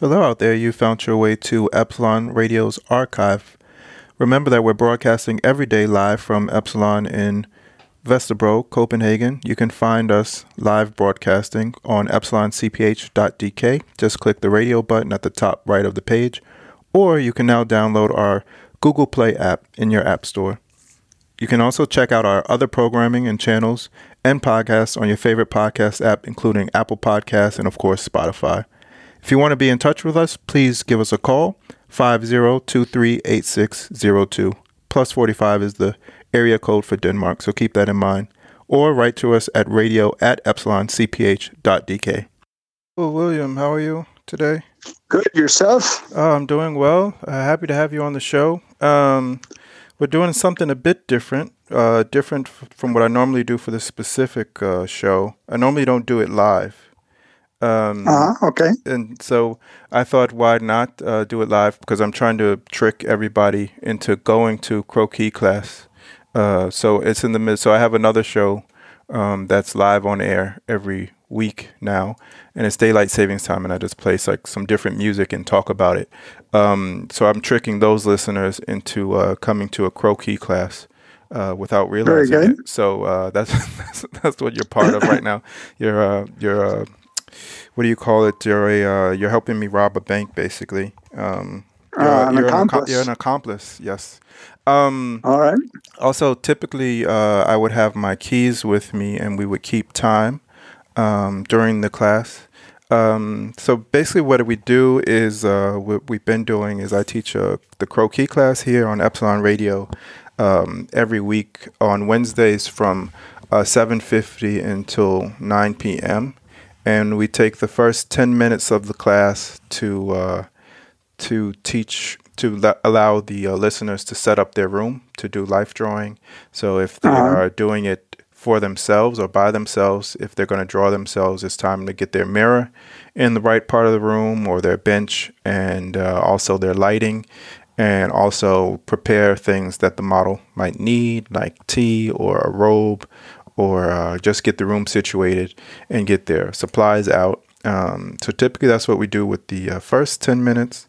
Hello out there. You found your way to Epsilon Radio's archive. Remember that we're broadcasting every day live from Epsilon in Vesterbro, Copenhagen. You can find us live broadcasting on epsiloncph.dk. Just click the radio button at the top right of the page, or you can now download our Google Play app in your App Store. You can also check out our other programming and channels and podcasts on your favorite podcast app, including Apple Podcasts and, of course, Spotify. If you want to be in touch with us, please give us a call 50238602. Plus 45 is the area code for Denmark, so keep that in mind. Or write to us at radio at epsiloncph.dk. Well, William, how are you today? Good. Yourself? Uh, I'm doing well. Uh, happy to have you on the show. Um, we're doing something a bit different, uh, different f- from what I normally do for this specific uh, show. I normally don't do it live. Um, uh-huh, okay. And so I thought, why not uh, do it live? Because I'm trying to trick everybody into going to croquis class. Uh, so it's in the mid. So I have another show um, that's live on air every week now, and it's daylight savings time, and I just play like some different music and talk about it. Um, so I'm tricking those listeners into uh, coming to a croquis class. Uh, without realizing it, so uh, that's, that's that's what you're part of right now. You're uh, you're uh, what do you call it? You're a uh, you're helping me rob a bank, basically. Um, you're, Uh, an you're accomplice. you're an accomplice. Yes. Um, All right. also, typically, uh, I would have my keys with me, and we would keep time um, during the class. Um, so basically, what we do is uh, what we've been doing is I teach uh, the croquis class here on Epsilon Radio um, every week on Wednesdays from uh, 7:50 until 9 p.m. And we take the first 10 minutes of the class to uh, to teach to le- allow the uh, listeners to set up their room to do life drawing. So if they Uh-huh. are doing it for themselves or by themselves, if they're going to draw themselves, it's time to get their mirror in the right part of the room or their bench and uh, also their lighting and also prepare things that the model might need like tea or a robe or uh, just get the room situated and get their supplies out. Um, so typically that's what we do with the uh, first 10 minutes.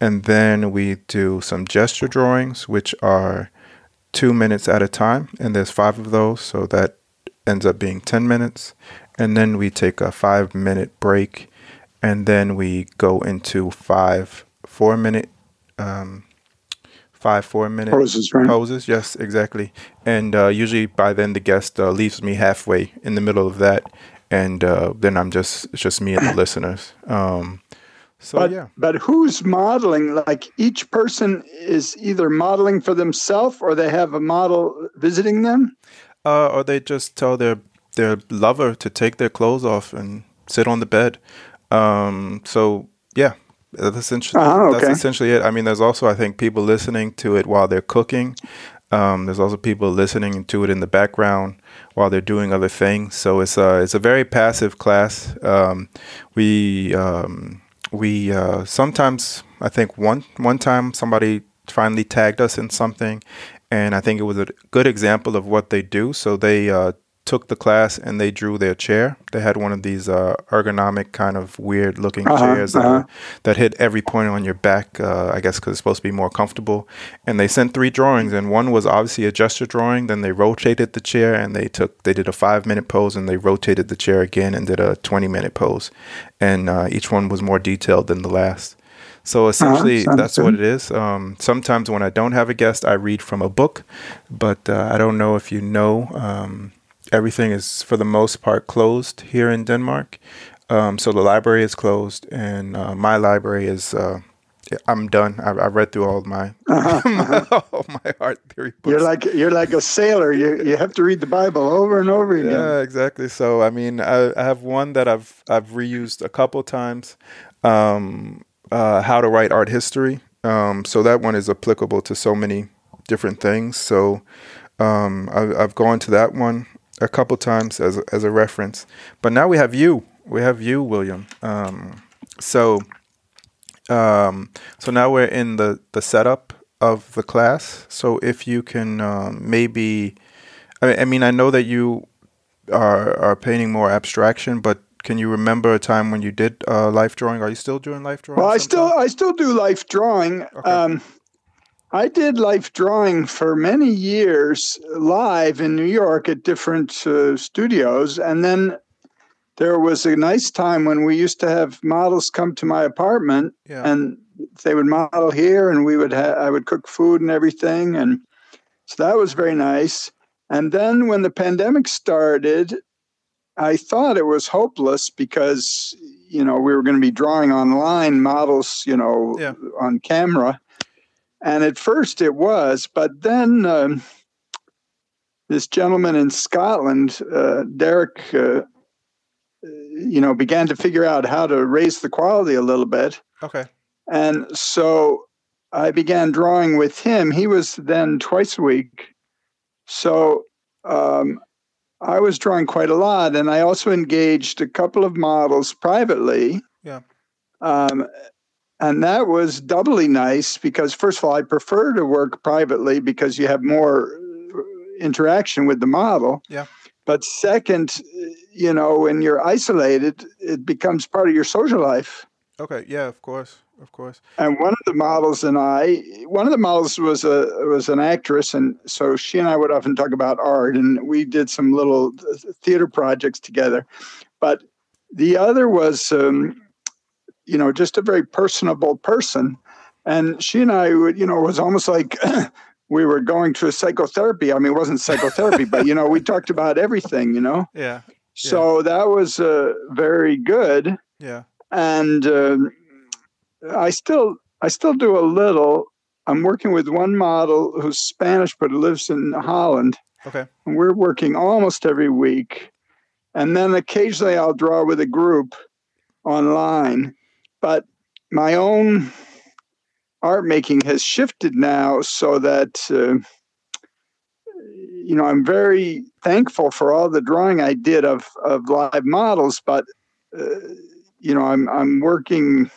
And then we do some gesture drawings, which are two minutes at a time. And there's five of those. So that ends up being 10 minutes. And then we take a five minute break. And then we go into five four minute, um, five four minute Poses, right? poses. Yes, exactly. And uh, usually by then the guest uh, leaves me halfway in the middle of that, and uh, then I'm just it's just me and the listeners. Um, so But yeah, but who's modeling? Like each person is either modeling for themselves or they have a model visiting them. uh, or they just tell their their lover to take their clothes off and sit on the bed. Um, so yeah, that's essentially Uh-huh, that's essentially it. I mean, there's also I think people listening to it while they're cooking. Um, there's also people listening to it in the background while they're doing other things. So it's a it's a very passive class. Um, we um, we uh, sometimes I think one one time somebody finally tagged us in something, and I think it was a good example of what they do. So they uh, took the class and they drew their chair. They had one of these uh, ergonomic kind of weird looking Uh-huh, chairs that, uh-huh. that hit every point on your back. Uh, I guess because it's supposed to be more comfortable. And they sent three drawings, and one was obviously a gesture drawing. Then they rotated the chair and they took they did a five minute pose and they rotated the chair again and did a twenty minute pose. And uh, each one was more detailed than the last. So essentially, sounds that's what it is. Um, sometimes when I don't have a guest, I read from a book, but uh, I don't know if you know. Um, everything is for the most part closed here in Denmark. Um, so the library is closed, and uh, my library is. Uh, I'm done. I, I read through all of my all my art theory books. Uh-huh, You're like you're like a sailor. You you have to read the Bible over and over again. Yeah, exactly. So I mean, I, I have one that I've I've reused a couple times. Um, uh, how to write art history. Um, so that one is applicable to so many different things. So um, I, I've gone to that one a couple times as a, as a reference. But now we have you. We have you, William. Um, so um, so now we're in the the setup of the class. So if you can um, maybe, I, I mean, I know that you are are painting more abstraction, but can you remember a time when you did uh, life drawing? Are you still doing life drawing? Well, I still I still do life drawing. Okay. Um, I did life drawing for many years live in New York at different uh, studios, and then there was a nice time when we used to have models come to my apartment, yeah. and they would model here, and we would ha- I would cook food and everything, and so that was very nice. And then when the pandemic started, I thought it was hopeless because you know we were going to be drawing online models, you know, Yeah. on camera, and at first it was, but then um, this gentleman in Scotland, uh, Derek, uh, you know, began to figure out how to raise the quality a little bit, okay. and so I began drawing with him. He was then twice a week, so. Um, I was drawing quite a lot, and I also engaged a couple of models privately. Yeah. Um, and that was doubly nice because, first of all, I prefer to work privately because you have more uh, interaction with the model. Yeah. But second, you know, when you're isolated, it becomes part of your social life. Okay. Yeah. Of course. Of course. And one of the models and I, one of the models was a was an actress, and so she and I would often talk about art, and we did some little theater projects together. But the other was, um, you know, just a very personable person, and she and I would, you know, it was almost like. we were going to a psychotherapy. I mean, it wasn't psychotherapy, but you know, we talked about everything. You know, Yeah. so that was uh, very good Yeah. and um, I still I still do a little. I'm working with one model who's Spanish but lives in Holland, Okay. and we're working almost every week. And then occasionally I'll draw with a group online, but my own art making has shifted now so that uh, you know I'm very thankful for all the drawing I did of of live models, but uh, you know I'm I'm working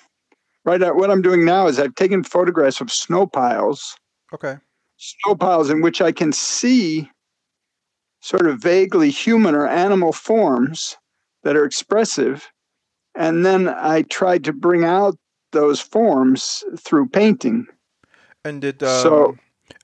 right now. What I'm doing now is I've taken photographs of snow piles, Okay. snow piles in which I can see sort of vaguely human or animal forms that are expressive, and then I tried to bring out those forms through painting. And did um, So-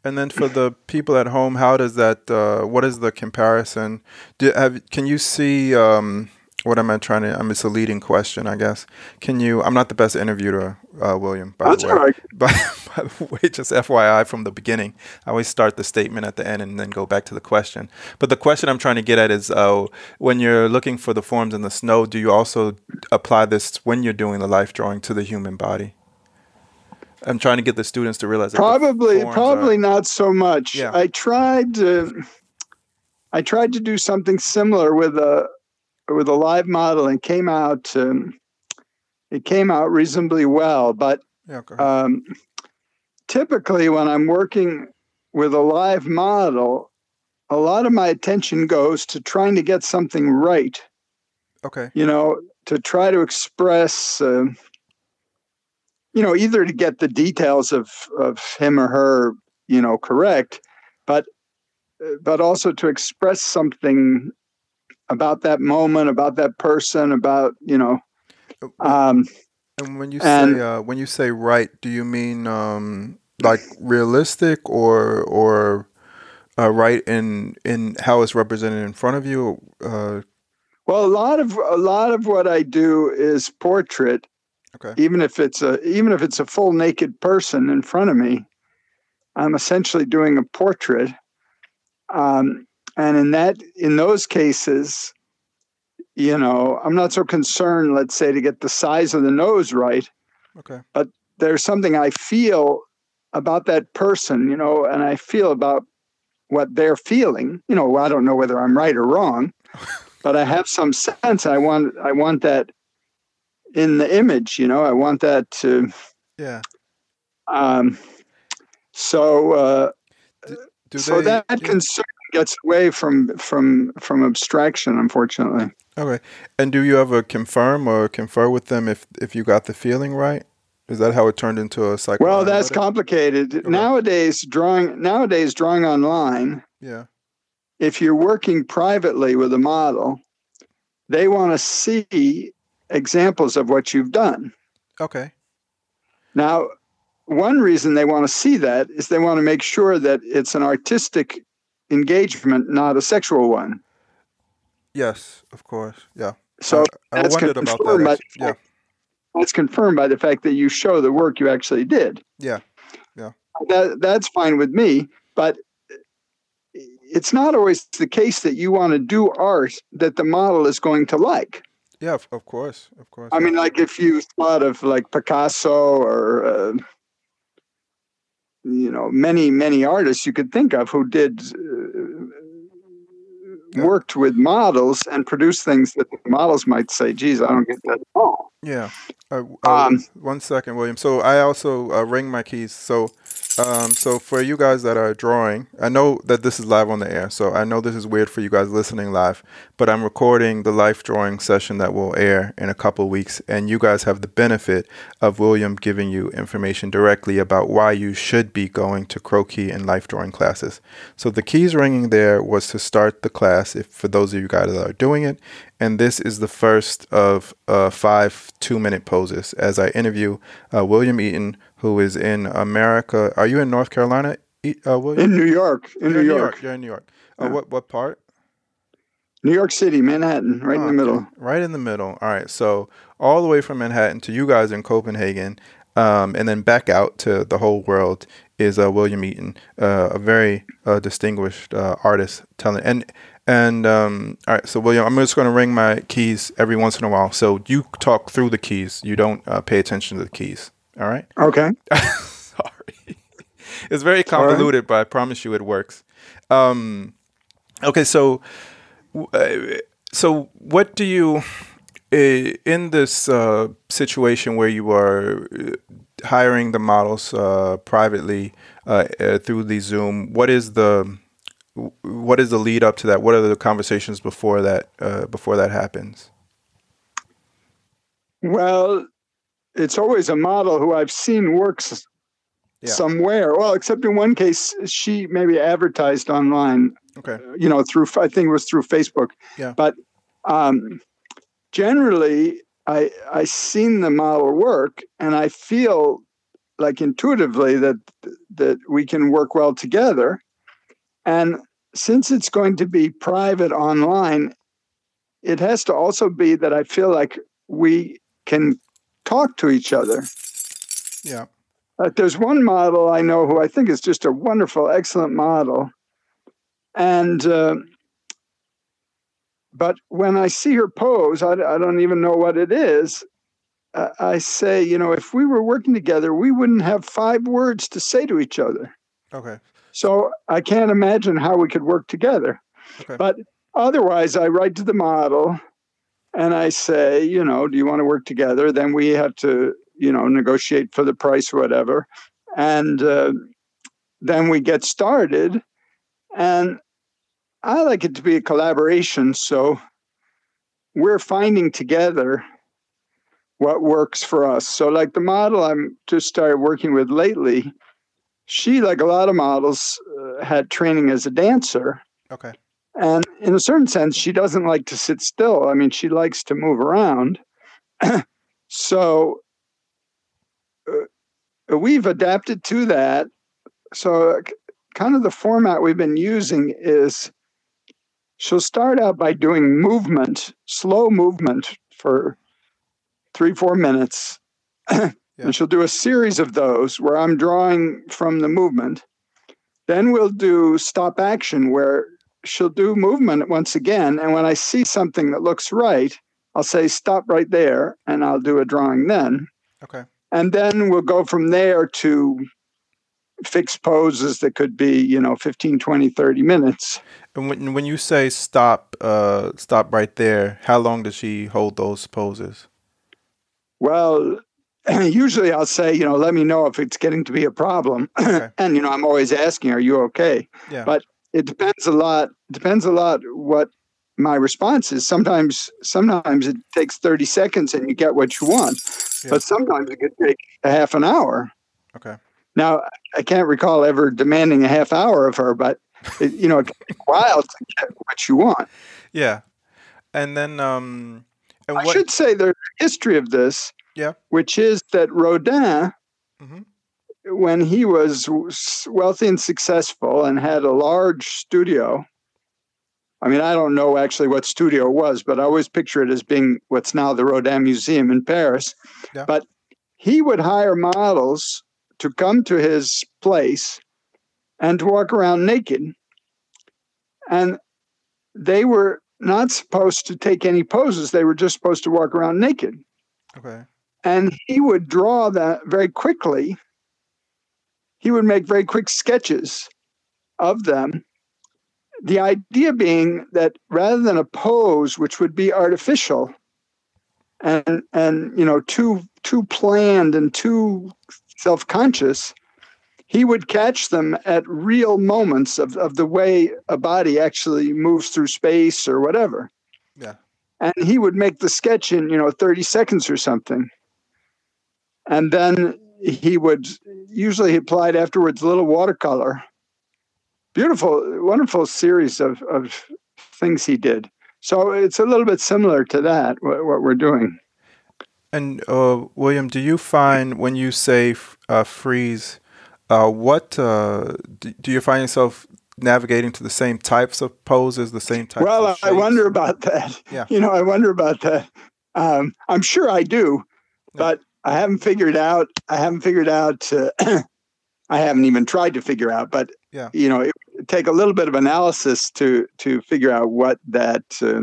and then for the people at home, how does that? Uh, what is the comparison? Do, have can you see? Um, what am I trying to? I'm it's a leading question, I guess. Can you? I'm not the best interviewer, uh, William. By That's the way. all right. By, by the way, just FYI from the beginning, I always start the statement at the end and then go back to the question. But the question I'm trying to get at is uh, when you're looking for the forms in the snow, do you also apply this when you're doing the life drawing to the human body? I'm trying to get the students to realize that Probably, probably are- not so much. Yeah. I tried to, I tried to do something similar with a with a live model and came out. Um, it came out reasonably well, but yeah, um, typically when I'm working with a live model, a lot of my attention goes to trying to get something right. okay, You know, to try to express. Uh, you know, either to get the details of of him or her, you know, correct, but but also to express something about that moment, about that person, about you know. Um, and when you and- say uh, when you say right, do you mean um, like realistic or or uh, right in in how it's represented in front of you? Uh, well, a lot of a lot of what I do is portrait, okay, even if it's a even if it's a full naked person in front of me. I'm essentially doing a portrait, um, and in that in those cases, you know, I'm not so concerned. Let's say to get the size of the nose right. okay, But there's something I feel about that person, you know, and I feel about what they're feeling. You know, I don't know whether I'm right or wrong, but I have some sense. I want I want that in the image, you know. I want that to yeah. um so uh Do so they? that concern gets away from from from abstraction unfortunately. okay, and do you ever confirm or confer with them if if you got the feeling right? Is that how it turned into a cycle? Well, that's complicated. Nowadays drawing nowadays drawing online yeah. if you're working privately with a model, they want to see examples of what you've done. Okay. Now, one reason they want to see that is they want to make sure that it's an artistic engagement, not a sexual one. Yes, of course. Yeah. So I, I that's wondered about confirmed that. by the Yeah. fact- that's confirmed by the fact that you show the work you actually did. Yeah. Yeah. That that's fine with me, but it's not always the case that you want to do art that the model is going to like. Yeah, of, of course. Of course. I mean, like if you thought of like Picasso or uh, you know many many artists you could think of who did uh, worked with models and produced things that the models might say, "Geez, I don't get that at all." Yeah. Uh, uh, Um, one second, William. So I also uh, ring my keys. So, um, so for you guys that are drawing, I know that this is live on the air. So I know this is weird for you guys listening live, but I'm recording the life drawing session that will air in a couple weeks, and you guys have the benefit of William giving you information directly about why you should be going to Croquis and life drawing classes. So the keys ringing there was to start the class. If for those of you guys that are doing it, and this is the first of uh, five two-minute poses as I interview uh, William Eaton, who is in America. Are you in North Carolina, uh, William? in New York, in You're New York, You're in New York. Uh, Yeah. what what part? New York City, Manhattan, right in Oh, the okay. middle. Right in the middle. All right. So all the way from Manhattan to you guys in Copenhagen, um, and then back out to the whole world is uh, William Eaton, uh, a very uh, distinguished uh, artist. Telling and and um, all right. So William, I'm just going to ring my keys every once in a while. So you talk through the keys. You don't uh, pay attention to the keys. All right. Okay. Sorry. it's very all right. convoluted, but I promise you it works. Um, okay, so uh, so what do you uh, in this uh, situation where you are uh, hiring the models uh, privately uh, uh, through the Zoom? What is the what is the lead up to that? What are the conversations before that uh, before that happens? Well, it's always a model who I've seen works Yeah. somewhere. Well, except in one case, she maybe advertised online Okay. you know, through I think it was through Facebook. Yeah. But um, generally, I I seen the model work, and I feel like intuitively that that we can work well together. And since it's going to be private online, it has to also be that I feel like we can talk to each other. Yeah. Uh, there's one model I know who I think is just a wonderful, excellent model. And, uh, but when I see her pose, I, I don't even know what it is. Uh, I say, you know, if we were working together, we wouldn't have five words to say to each other. Okay. So I can't imagine how we could work together. Okay. But otherwise, I write to the model and I say, you know, do you want to work together? Then we have to, you know, negotiate for the price or whatever. And uh, then we get started. And I like it to be a collaboration. So we're finding together what works for us. So, like the model I'm just started working with lately, she, like a lot of models, uh, had training as a dancer. Okay. And in a certain sense, she doesn't like to sit still. I mean, she likes to move around. so uh, we've adapted to that. So, uh, kind of the format we've been using is she'll start out by doing movement, slow movement for three, four minutes. Yeah. And she'll do a series of those where I'm drawing from the movement. Then we'll do stop action where she'll do movement once again. And when I see something that looks right, I'll say stop right there and I'll do a drawing then. Okay. And then we'll go from there to fixed poses that could be, you know, 15, 20, 30 minutes. And when when you say stop, uh, stop right there, how long does she hold those poses? Well, usually I'll say, you know, let me know if it's getting to be a problem. Okay. and, you know, I'm always asking, are you okay? Yeah. But it depends a lot. Depends a lot what my response is. Sometimes, sometimes it takes 30 seconds and you get what you want. Yeah. But sometimes it could take a half an hour. Okay. Now, I can't recall ever demanding a half hour of her, but it, you know, it can take a while to get what you want. Yeah. And then, um, and I what? should say there's a history of this, Yeah. which is that Rodin, Mhm. when he was wealthy and successful and had a large studio. I mean, I don't know actually what studio it was, but I always picture it as being what's now the Rodin Museum in Paris. Yeah. But he would hire models to come to his place and to walk around naked. And they were not supposed to take any poses, they were just supposed to walk around naked. Okay. And he would draw that very quickly. He would make very quick sketches of them. The idea being that rather than a pose, which would be artificial and and you know too too planned and too self-conscious, he would catch them at real moments of, of the way a body actually moves through space or whatever. Yeah. And he would make the sketch in, you know, 30 seconds or something. And then he would usually he applied afterwards a little watercolor. Beautiful, wonderful series of, of things he did. So it's a little bit similar to that, what, what we're doing. And uh, William, do you find when you say f- uh, freeze, uh, what uh, do, do you find yourself navigating to the same types of poses, the same types? well, I wonder about that. Yeah. You know, I wonder about that. Um, I'm sure I do, Yeah. but I haven't figured out. I haven't figured out. Uh, I haven't even tried to figure out. But Yeah. you know, it would take a little bit of analysis to to figure out what that uh,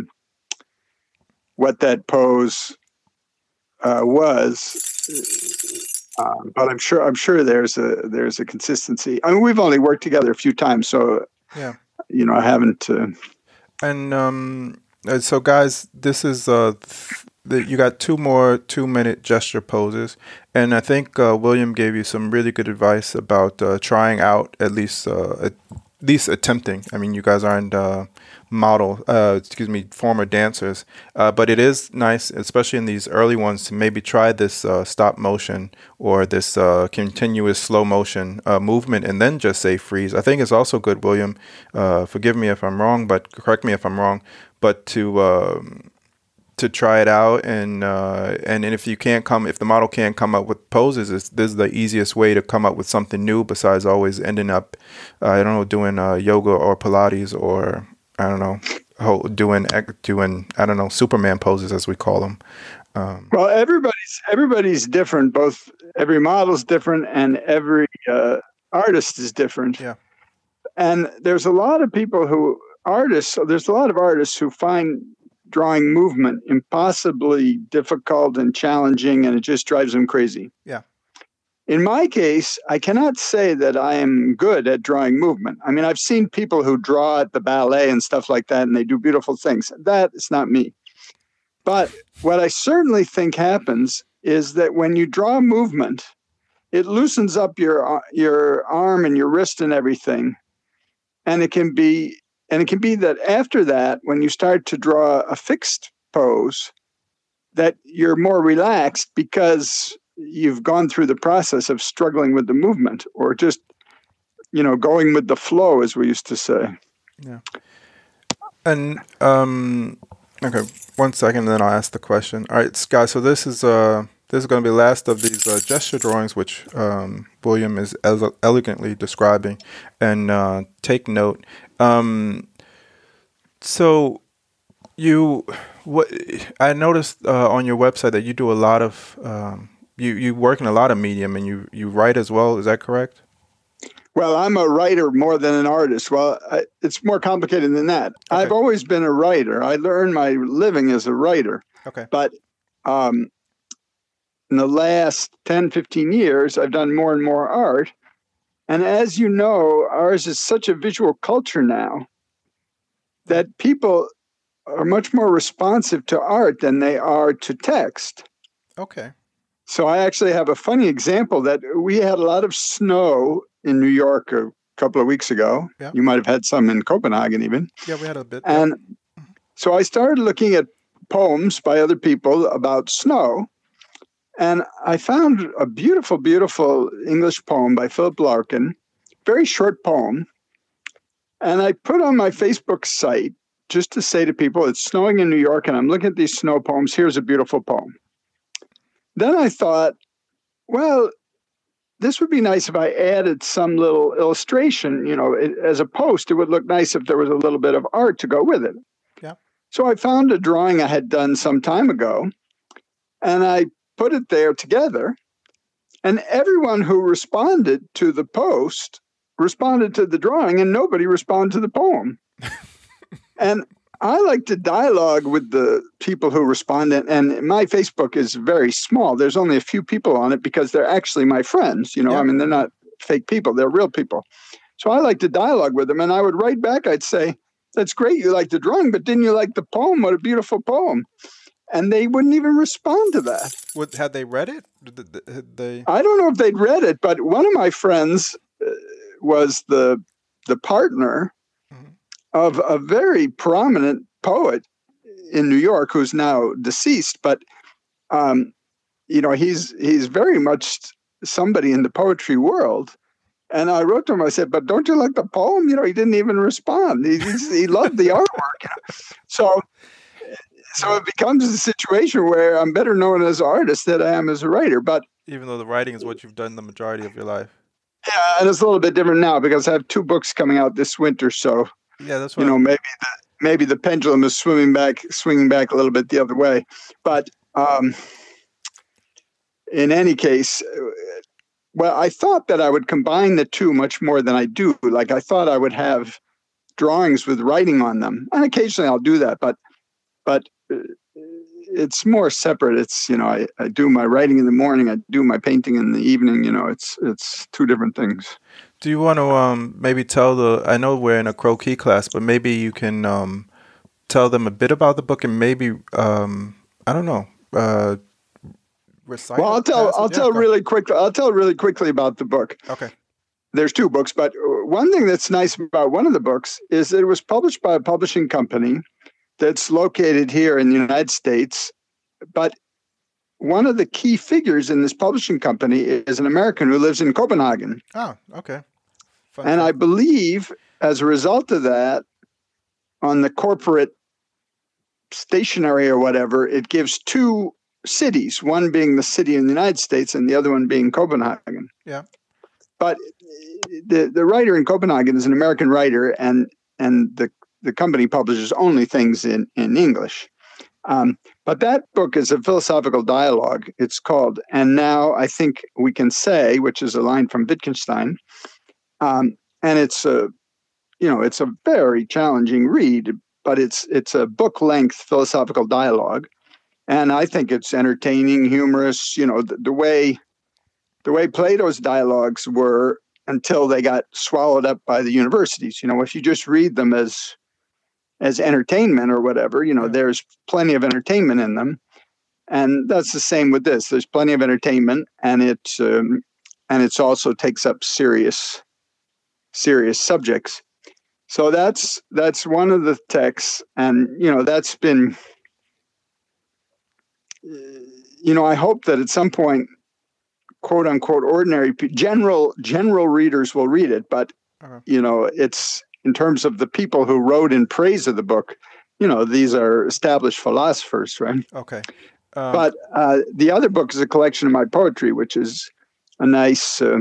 what that pose uh, was. Um, but I'm sure I'm sure there's a there's a consistency. I mean, we've only worked together a few times, so Yeah. you know, I haven't. Uh, And um, uh, so, guys, this is uh, th- the, you got two more two-minute gesture poses, and I think uh, William gave you some really good advice about uh, trying out at least uh, at least attempting. I mean, you guys aren't uh, model, uh, excuse me, former dancers, uh, but it is nice, especially in these early ones, to maybe try this stop motion or this continuous slow motion movement, and then just say freeze. I think it's also good, William. Forgive me if I'm wrong, but correct me if I'm wrong. But to um, to try it out and uh, and and if you can't come if the model can't come up with poses it's, this is the easiest way to come up with something new besides always ending up uh, I don't know doing uh, yoga or Pilates or I don't know doing doing I don't know Superman poses as we call them um, Well, everybody's everybody's different. Both every model's different, and every uh, artist is different. Yeah. And there's a lot of people who artists. There's a lot of artists who find drawing movement impossibly difficult and challenging, and it just drives them crazy. Yeah. In my case, I cannot say that I am good at drawing movement. I mean, I've seen people who draw at the ballet and stuff like that, and they do beautiful things. That is not me. But what I certainly think happens is that when you draw movement, it loosens up your uh, your arm and your wrist and everything, and it can be and it can be that after that, when you start to draw a fixed pose, that you're more relaxed because you've gone through the process of struggling with the movement or just you know going with the flow, as we used to say. Yeah. And um okay one second then I'll ask the question all right guys so this is uh this is going to be last of these uh, gesture drawings, which um, William is ele- elegantly describing. And uh, take note. Um, so, you, what I noticed uh, on your website that you do a lot of um, you you work in a lot of medium and you you write as well. Is that correct? Well, I'm a writer more than an artist. Well, I, it's more complicated than that. Okay. I've always been a writer. I earned my living as a writer. Okay. But um, in the last 10, 15 years, I've done more and more art. And as you know, ours is such a visual culture now that people are much more responsive to art than they are to text. Okay. So I actually have a funny example that we had a lot of snow in New York a couple of weeks ago. Yeah. You might have had some in Copenhagen even. Yeah, we had a bit. And so I started looking at poems by other people about snow. And I found a beautiful, beautiful English poem by Philip Larkin, very short poem. And I put on my Facebook site just to say to people, it's snowing in New York and I'm looking at these snow poems. Here's a beautiful poem. Then I thought, well, this would be nice if I added some little illustration, you know, it, as a post. It would look nice if there was a little bit of art to go with it. Yeah. So I found a drawing I had done some time ago and I put it there together. And everyone who responded to the post responded to the drawing, and nobody responded to the poem. and I like to dialogue with the people who respond, and my Facebook is very small. There's only a few people on it because they're actually my friends. You know, yeah. I mean, they're not fake people; they're real people. So I like to dialogue with them, and I would write back. I'd say, "That's great, you like the drawing, but didn't you like the poem? What a beautiful poem!" And they wouldn't even respond to that. What had they read it? Did they? I don't know if they'd read it, but one of my friends uh, was the the partner of a very prominent poet in New York who's now deceased, but um, you know he's he's very much somebody in the poetry world. And I wrote to him. I said, "But don't you like the poem?" You know, he didn't even respond. He he loved the artwork. So so it becomes a situation where I'm better known as an artist than I am as a writer. But even though the writing is what you've done the majority of your life. Yeah, and it's a little bit different now because I have two books coming out this winter. So yeah, that's what you know maybe the maybe the pendulum is swimming back, swinging back a little bit the other way. But um, in any case, well, I thought that I would combine the two much more than I do. Like I thought I would have drawings with writing on them, and occasionally I'll do that. But but it's more separate. It's you know I, I do my writing in the morning, I do my painting in the evening. You know, it's it's two different things. Do you want to um, maybe tell the? I know we're in a croquis class, but maybe you can um, tell them a bit about the book and maybe um, I don't know. Uh, recite well, I'll tell. I'll yeah, tell really quickly. I'll tell really quickly about the book. Okay. There's two books, but one thing that's nice about one of the books is it was published by a publishing company that's located here in the United States, but one of the key figures in this publishing company is an American who lives in Copenhagen. Oh, okay. Fun and I believe as a result of that, on the corporate stationery or whatever, it gives two cities, one being the city in the United States and the other one being Copenhagen. Yeah. But the the writer in Copenhagen is an American writer and and the the company publishes only things in in English. Um, but that book is a philosophical dialogue. It's called "And Now I Think We Can Say," which is a line from Wittgenstein. Um, and it's a, you know, it's a very challenging read, but it's it's a book length philosophical dialogue, and I think it's entertaining, humorous. You know, the, the way the way Plato's dialogues were until they got swallowed up by the universities. You know, if you just read them as as entertainment or whatever, you know, there's plenty of entertainment in them, and that's the same with this. There's plenty of entertainment, and it um, and it's also takes up serious serious subjects. So that's that's one of the texts, and you know that's been. You know, I hope that at some point, quote unquote, ordinary general general readers will read it, but uh-huh. you know, it's in terms of the people who wrote in praise of the book. You know, these are established philosophers, right? Okay. Um, but uh, the other book is a collection of my poetry, which is a nice. Uh,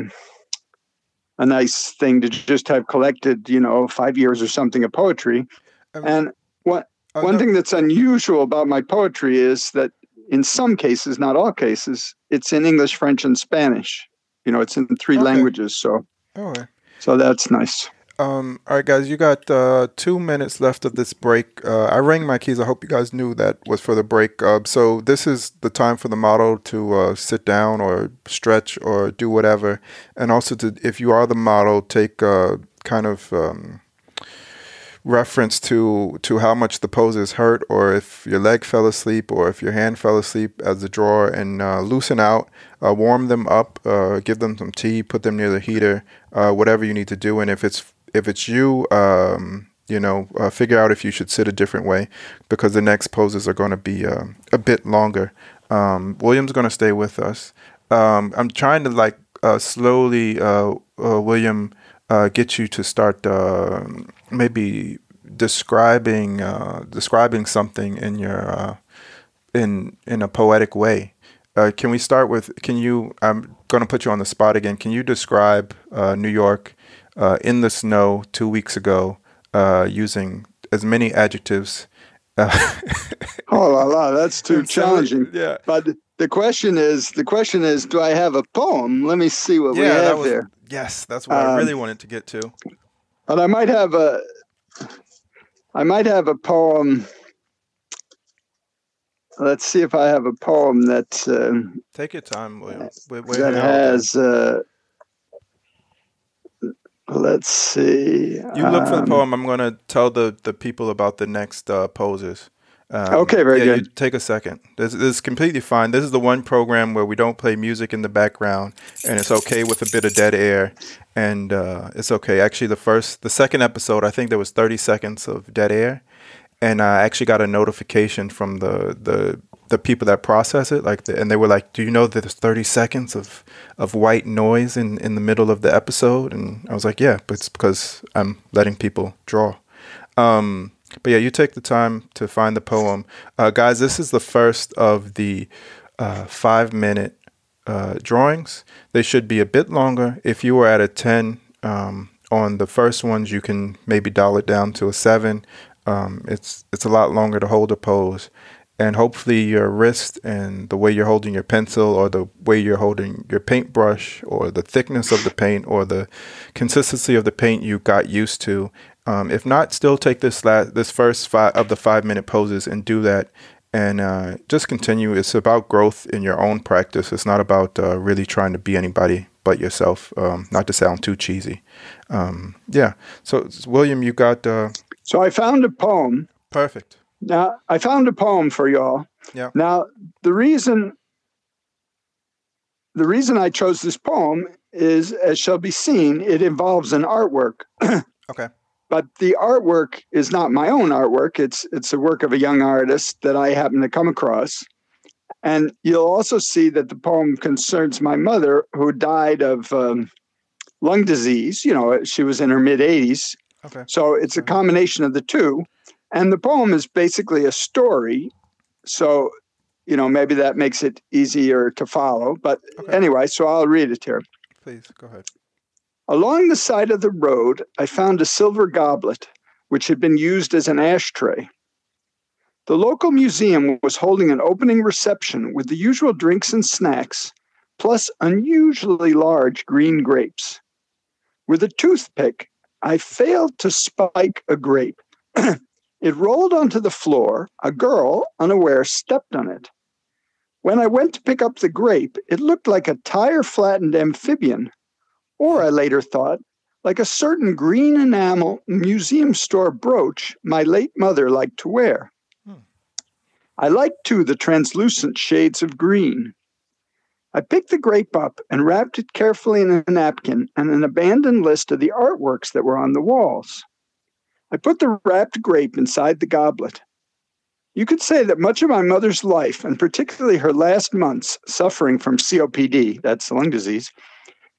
a nice thing to just have collected, you know, five years or something of poetry. Um, and what oh, one no. thing that's unusual about my poetry is that in some cases, not all cases, it's in English, French, and Spanish. You know, it's in three okay. languages. So, okay. so that's nice. Um, all right, guys, you got uh, two minutes left of this break. Uh, I rang my keys. I hope you guys knew that was for the break. Uh, so this is the time for the model to uh, sit down or stretch or do whatever, and also to, if you are the model, take uh, kind of um, reference to to how much the pose is hurt, or if your leg fell asleep, or if your hand fell asleep as a drawer, and uh, loosen out, warm them up, give them some tea, put them near the heater, whatever you need to do, and if it's if it's you, um, you know, uh, figure out if you should sit a different way because the next poses are going to be uh, a bit longer. Um, William's going to stay with us. Um, I'm trying to like uh, slowly, uh, uh, William, uh, get you to start maybe describing describing something in your in in a poetic way. Can we start with? Can you? I'm going to put you on the spot again. Can you describe New York uh, in the snow two weeks ago uh, using as many adjectives? oh la la, that's too challenging. yeah, but the question is, the question is, do I have a poem? Let me see what yeah, we have was, there. Yes, that's what um, I really wanted to get to. But I might have a, I might have a poem. Let's see if I have a poem that. Uh, Take your time, William. We're, we're that has. Uh, let's see. You look for the um, poem. I'm going to tell the the people about the next uh, poses. Um, okay, very yeah, good. take a second. This, this, is completely fine. This is the one program where we don't play music in the background, and it's okay with a bit of dead air, and uh, it's okay. Actually, the first, the second episode, I think there was 30 seconds of dead air, and I actually got a notification from the the the people that process it, like, the, and they were like, "Do you know that there's 30 seconds of of white noise in in the middle of the episode?" And I was like, "Yeah, but it's because I'm letting people draw." Um, but yeah, you take the time to find the poem. Uh, guys, this is the first of the uh, five minute uh, drawings. They should be a bit longer. If you were at a 10 um, on the first ones, you can maybe dial it down to a 7. Um, it's, it's a lot longer to hold a pose. And hopefully, your wrist and the way you're holding your pencil, or the way you're holding your paintbrush, or the thickness of the paint, or the consistency of the paint you got used to, um, if not, still take this last, this first five of the five minute poses and do that, and uh, just continue. It's about growth in your own practice. It's not about uh, really trying to be anybody but yourself. Um, not to sound too cheesy. Um, yeah. So William, you got. Uh, so I found a poem. Perfect. Now I found a poem for y'all. Yeah. Now the reason. The reason I chose this poem is, as shall be seen, it involves an artwork. okay but the artwork is not my own artwork it's it's a work of a young artist that i happen to come across and you'll also see that the poem concerns my mother who died of um, lung disease you know she was in her mid 80s okay. so it's a combination of the two and the poem is basically a story so you know maybe that makes it easier to follow but okay. anyway so i'll read it here please go ahead Along the side of the road, I found a silver goblet, which had been used as an ashtray. The local museum was holding an opening reception with the usual drinks and snacks, plus unusually large green grapes. With a toothpick, I failed to spike a grape. it rolled onto the floor. A girl, unaware, stepped on it. When I went to pick up the grape, it looked like a tire flattened amphibian or I later thought, like a certain green enamel museum store brooch my late mother liked to wear. Hmm. I liked too the translucent shades of green. I picked the grape up and wrapped it carefully in a napkin and an abandoned list of the artworks that were on the walls. I put the wrapped grape inside the goblet. You could say that much of my mother's life, and particularly her last months suffering from COPD, that's lung disease,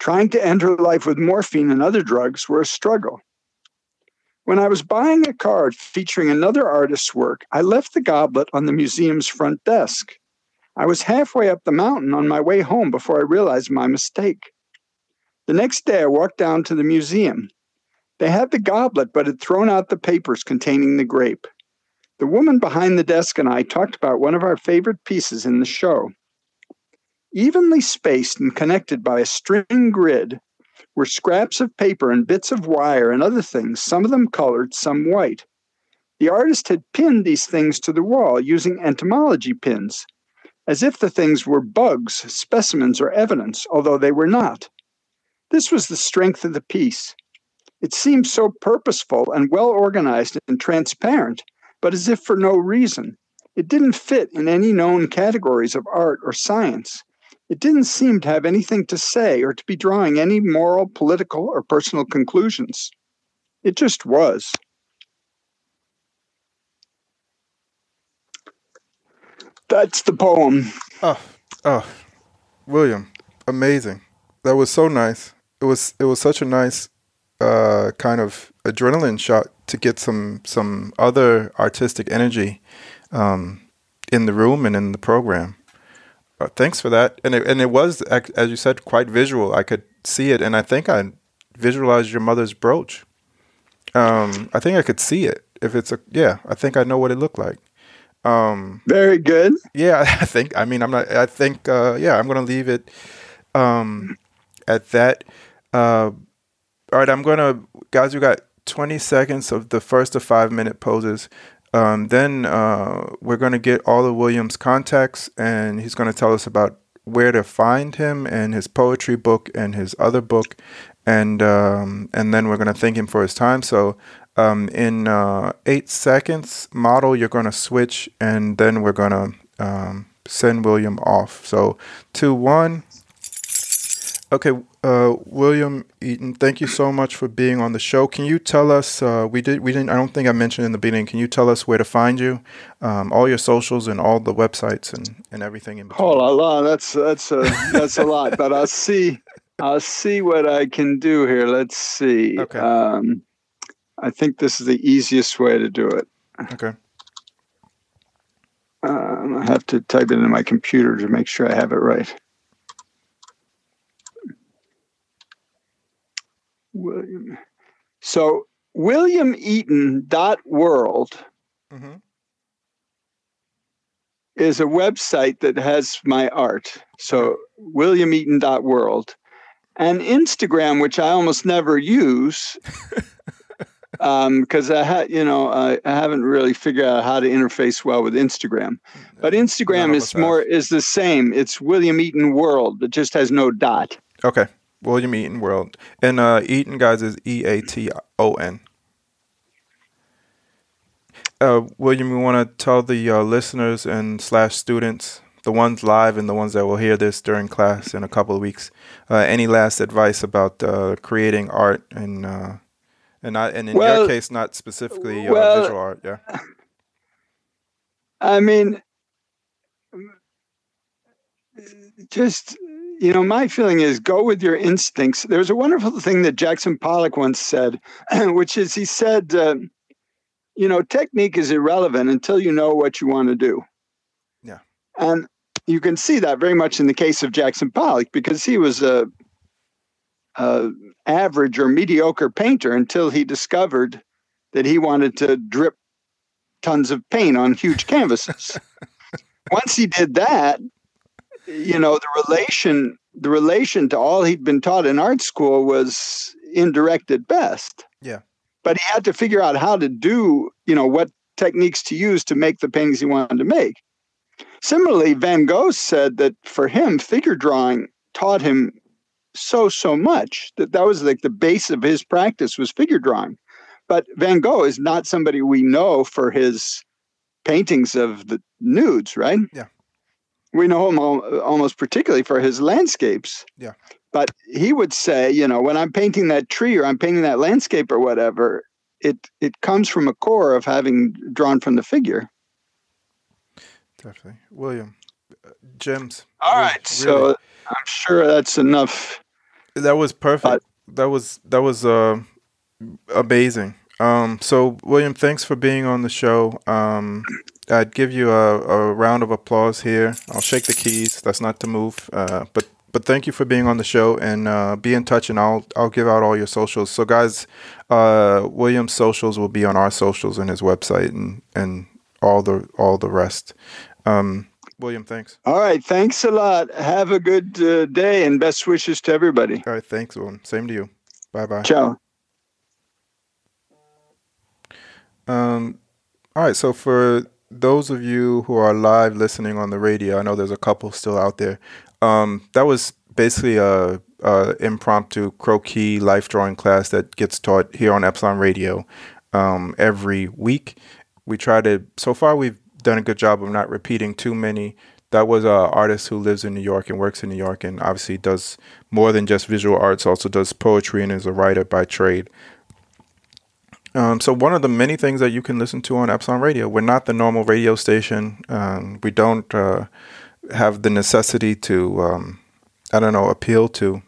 Trying to end her life with morphine and other drugs were a struggle. When I was buying a card featuring another artist's work, I left the goblet on the museum's front desk. I was halfway up the mountain on my way home before I realized my mistake. The next day, I walked down to the museum. They had the goblet, but had thrown out the papers containing the grape. The woman behind the desk and I talked about one of our favorite pieces in the show. Evenly spaced and connected by a string grid were scraps of paper and bits of wire and other things, some of them colored, some white. The artist had pinned these things to the wall using entomology pins, as if the things were bugs, specimens, or evidence, although they were not. This was the strength of the piece. It seemed so purposeful and well organized and transparent, but as if for no reason. It didn't fit in any known categories of art or science. It didn't seem to have anything to say or to be drawing any moral, political, or personal conclusions. It just was. That's the poem. Oh, oh, William, amazing. That was so nice. It was it was such a nice uh, kind of adrenaline shot to get some some other artistic energy um, in the room and in the program. Uh, thanks for that. And it, and it was as you said quite visual. I could see it, and I think I visualized your mother's brooch. Um, I think I could see it. If it's a yeah, I think I know what it looked like. Um, Very good. Yeah, I think. I mean, I'm not. I think. Uh, yeah, I'm gonna leave it um, at that. Uh, all right, I'm gonna guys. We got 20 seconds of the first of five minute poses. Um, then uh, we're gonna get all of William's contacts, and he's gonna tell us about where to find him and his poetry book and his other book, and um, and then we're gonna thank him for his time. So um, in uh, eight seconds, model, you're gonna switch, and then we're gonna um, send William off. So two one. Okay, uh, William Eaton, thank you so much for being on the show. Can you tell us? Uh, we did. We didn't. I don't think I mentioned in the beginning. Can you tell us where to find you, um, all your socials and all the websites and, and everything in between? Oh la la, that's that's a that's a lot. But I'll see. I'll see what I can do here. Let's see. Okay. Um, I think this is the easiest way to do it. Okay. Um, I have to type it into my computer to make sure I have it right. William. So William Eaton dot world mm-hmm. is a website that has my art. So William Eaton dot world and Instagram, which I almost never use. because um, I had, you know, I, I, haven't really figured out how to interface well with Instagram. But Instagram is more is the same. It's William Eaton World. It just has no dot. Okay. William Eaton World. And uh, Eaton, guys, is E A T O N. Uh, William, we want to tell the uh, listeners and slash students, the ones live and the ones that will hear this during class in a couple of weeks, uh, any last advice about uh, creating art and uh, and not and in well, your case, not specifically well, visual art, yeah. I mean, just you know, my feeling is go with your instincts. There's a wonderful thing that Jackson Pollock once said, which is he said, uh, you know, technique is irrelevant until you know what you want to do. Yeah. And you can see that very much in the case of Jackson Pollock because he was a, a average or mediocre painter until he discovered that he wanted to drip tons of paint on huge canvases. Once he did that, you know the relation the relation to all he'd been taught in art school was indirect at best. Yeah. But he had to figure out how to do you know what techniques to use to make the paintings he wanted to make. Similarly van gogh said that for him figure drawing taught him so so much that that was like the base of his practice was figure drawing. But van gogh is not somebody we know for his paintings of the nudes right? Yeah we know him almost particularly for his landscapes. Yeah. But he would say, you know, when I'm painting that tree or I'm painting that landscape or whatever, it it comes from a core of having drawn from the figure. Definitely, William. Uh, gems. All right, really. so I'm sure that's enough. That was perfect. That was that was uh, amazing. Um, so William, thanks for being on the show. Um, I'd give you a, a, round of applause here. I'll shake the keys. That's not to move. Uh, but but thank you for being on the show and uh, be in touch. And I'll I'll give out all your socials. So guys, uh, William's socials will be on our socials and his website and and all the all the rest. Um, William, thanks. All right, thanks a lot. Have a good uh, day and best wishes to everybody. All right, thanks, William. Same to you. Bye bye. Ciao. Um, all right, so for those of you who are live listening on the radio, I know there's a couple still out there. Um, that was basically a, a, impromptu croquis life drawing class that gets taught here on Epsilon Radio um, every week. We try to. So far, we've done a good job of not repeating too many. That was an artist who lives in New York and works in New York, and obviously does more than just visual arts. Also does poetry and is a writer by trade. Um, so one of the many things that you can listen to on Epsilon Radio, we're not the normal radio station. Um, we don't uh, have the necessity to, um, I don't know, appeal to,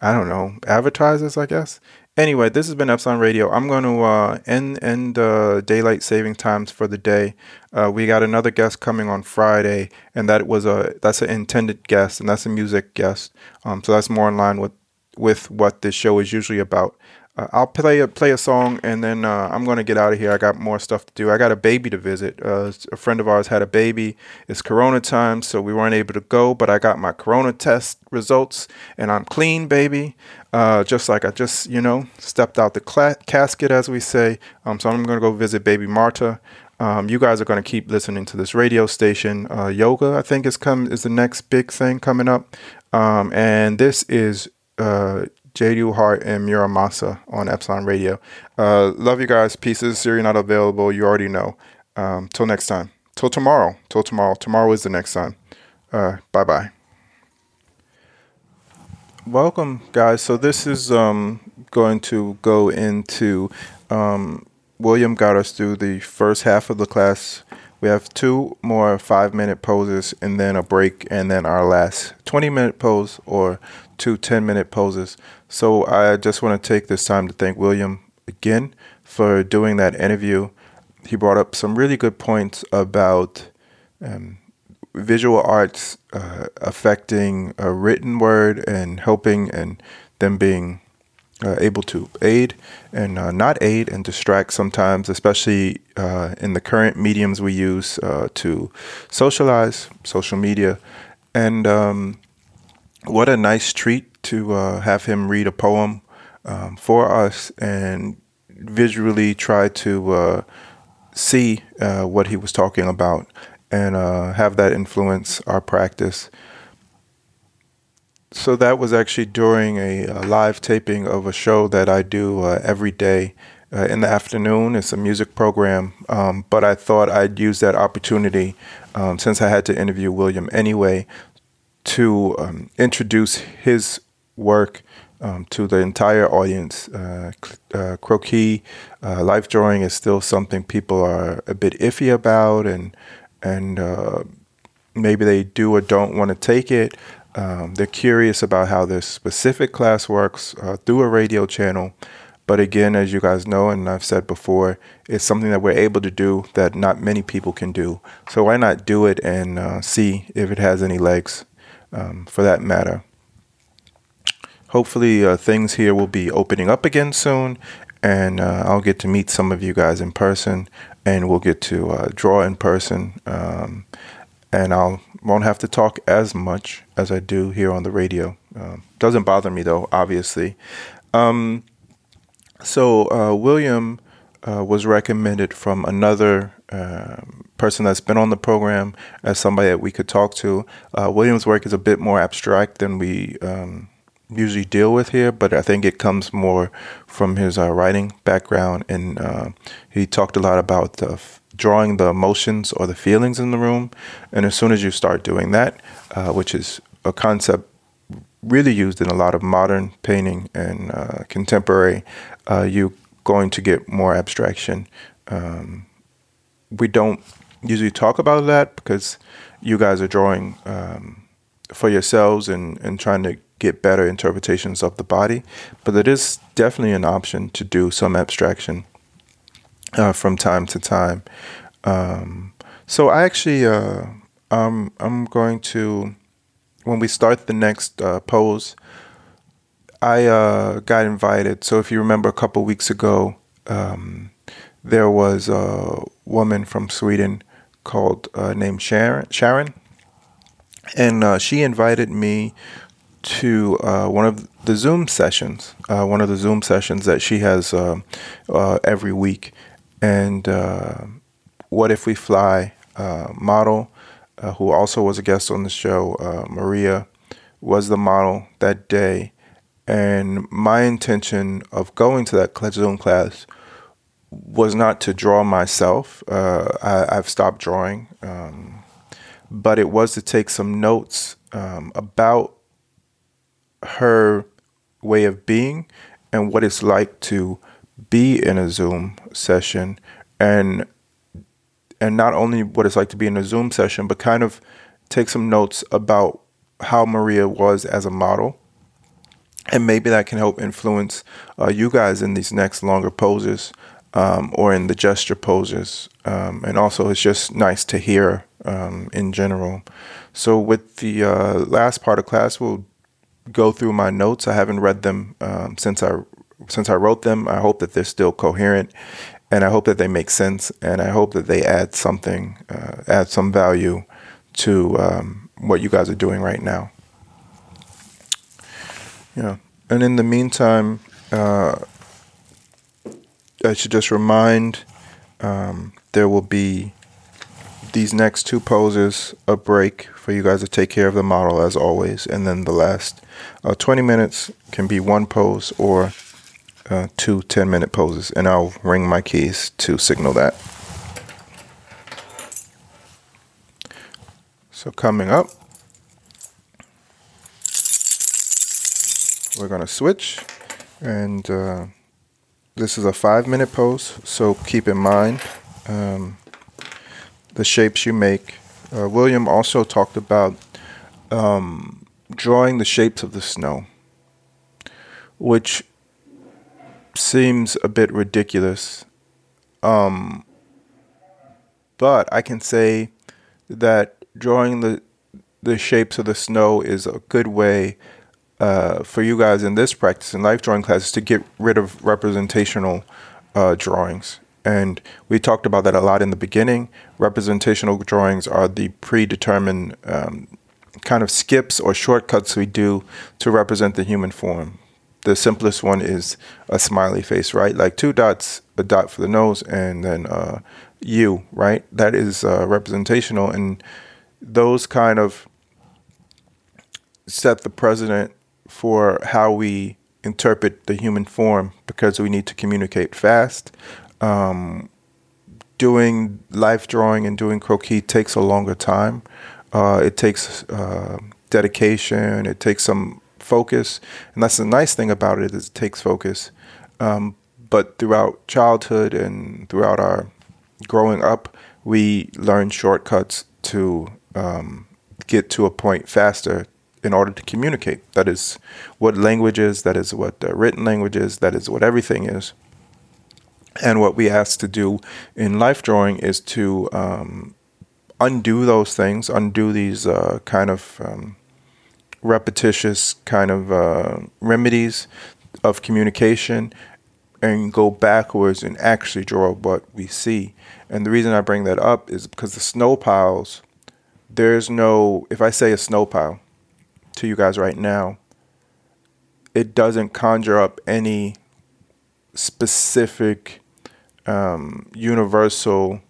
I don't know, advertisers, I guess. Anyway, this has been Epsilon Radio. I'm going to uh, end end uh, daylight saving times for the day. Uh, we got another guest coming on Friday, and that was a that's an intended guest, and that's a music guest. Um, so that's more in line with with what this show is usually about. Uh, I'll play a play a song and then uh, I'm gonna get out of here. I got more stuff to do. I got a baby to visit. Uh, a friend of ours had a baby. It's Corona time, so we weren't able to go. But I got my Corona test results and I'm clean, baby. Uh, just like I just you know stepped out the casket, as we say. Um, so I'm gonna go visit baby Marta. Um, you guys are going to keep listening to this radio station. Uh, yoga, I think, is come is the next big thing coming up, um, and this is J.D. Hart and Muramasa on Epsilon Radio. Uh, love you guys. Pieces. You're not available. You already know. Um, till next time. Till tomorrow. Till tomorrow. Tomorrow is the next time. Uh, bye bye. Welcome, guys. So this is um, going to go into. Um, William got us through the first half of the class. We have two more five minute poses and then a break, and then our last 20 minute pose or two 10 minute poses. So I just want to take this time to thank William again for doing that interview. He brought up some really good points about um, visual arts uh, affecting a written word and helping and them being uh, able to aid and uh, not aid and distract sometimes, especially uh, in the current mediums we use uh, to socialize, social media. And um, what a nice treat to uh, have him read a poem um, for us and visually try to uh, see uh, what he was talking about and uh, have that influence our practice. So that was actually during a, a live taping of a show that I do uh, every day uh, in the afternoon. It's a music program, um, but I thought I'd use that opportunity um, since I had to interview William anyway to um, introduce his work um, to the entire audience. Uh, uh, croquis, uh, life drawing is still something people are a bit iffy about, and and uh, maybe they do or don't want to take it. Um, they're curious about how this specific class works uh, through a radio channel. But again, as you guys know, and I've said before, it's something that we're able to do that not many people can do. So why not do it and uh, see if it has any legs, um, for that matter hopefully uh, things here will be opening up again soon and uh, I'll get to meet some of you guys in person and we'll get to uh, draw in person um, and I won't have to talk as much as I do here on the radio. Um, doesn't bother me though, obviously. Um, so uh, William uh, was recommended from another um, person that's been on the program as somebody that we could talk to. Uh, William's work is a bit more abstract than we um, usually deal with here, but I think it comes more from his uh, writing background. And uh, he talked a lot about f- drawing the emotions or the feelings in the room. And as soon as you start doing that, uh, which is a concept really used in a lot of modern painting and uh, contemporary, uh, you're going to get more abstraction. Um, we don't usually talk about that because you guys are drawing um, for yourselves and, and trying to get better interpretations of the body, but it is definitely an option to do some abstraction uh, from time to time. Um, so I actually, uh, um, I'm going to, when we start the next uh, pose, I uh, got invited. So if you remember a couple weeks ago, um, there was a woman from Sweden called uh, named Sharon, Sharon, and uh, she invited me to uh, one of the Zoom sessions, uh, one of the Zoom sessions that she has uh, uh every week. And What If We Fly model, who also was a guest on the show, Maria, was the model that day. And my intention of going to that Zoom class was not to draw myself. I, have stopped drawing. Um, but it was to take some notes um, about her way of being and what it's like to be in a Zoom session and and not only what it's like to be in a Zoom session, but kind of take some notes about how Maria was as a model and maybe that can help influence uh, you guys in these next longer poses um, or in the gesture poses. Um, and also, it's just nice to hear um, in general. So, with the uh, last part of class, we'll go through my notes. I haven't read them um, since I since I wrote them. I hope that they're still coherent, and I hope that they make sense, and I hope that they add something, uh, add some value to um, what you guys are doing right now. Yeah. And in the meantime, uh, I should just remind um, there will be these next two poses a break for you guys to take care of the model as always. And then the last uh, 20 minutes can be one pose or uh, two 10 minute poses. And I'll ring my keys to signal that. So coming up. We're going to switch and uh, this is a five minute pose so keep in mind um, the shapes you make. Uh, william also talked about um, drawing the shapes of the snow which seems a bit ridiculous um, but i can say that drawing the the shapes of the snow is a good way uh, for you guys in this practice in life drawing classes to get rid of representational uh, drawings. And we talked about that a lot in the beginning. Representational drawings are the predetermined um, kind of skips or shortcuts we do to represent the human form. The simplest one is a smiley face, right? Like two dots, a dot for the nose, and then uh, you, right? That is uh, representational. And those kind of set the precedent for how we interpret the human form because we need to communicate fast. Um, doing life drawing and doing croquis takes a longer time. Uh, it takes uh, dedication. It takes some focus, and that's the nice thing about it is it takes focus. Um, but throughout childhood and throughout our growing up, we learn shortcuts to um, get to a point faster in order to communicate. That is what language is, that is what written language is, that is what everything is. And what we ask to do in life drawing is to um, undo those things, undo these uh, kind of um, repetitious kind of uh, remedies of communication and go backwards and actually draw what we see. And the reason I bring that up is because the snow piles, there's no, if I say a snow pile, to you guys right now, it doesn't conjure up any specific um, universal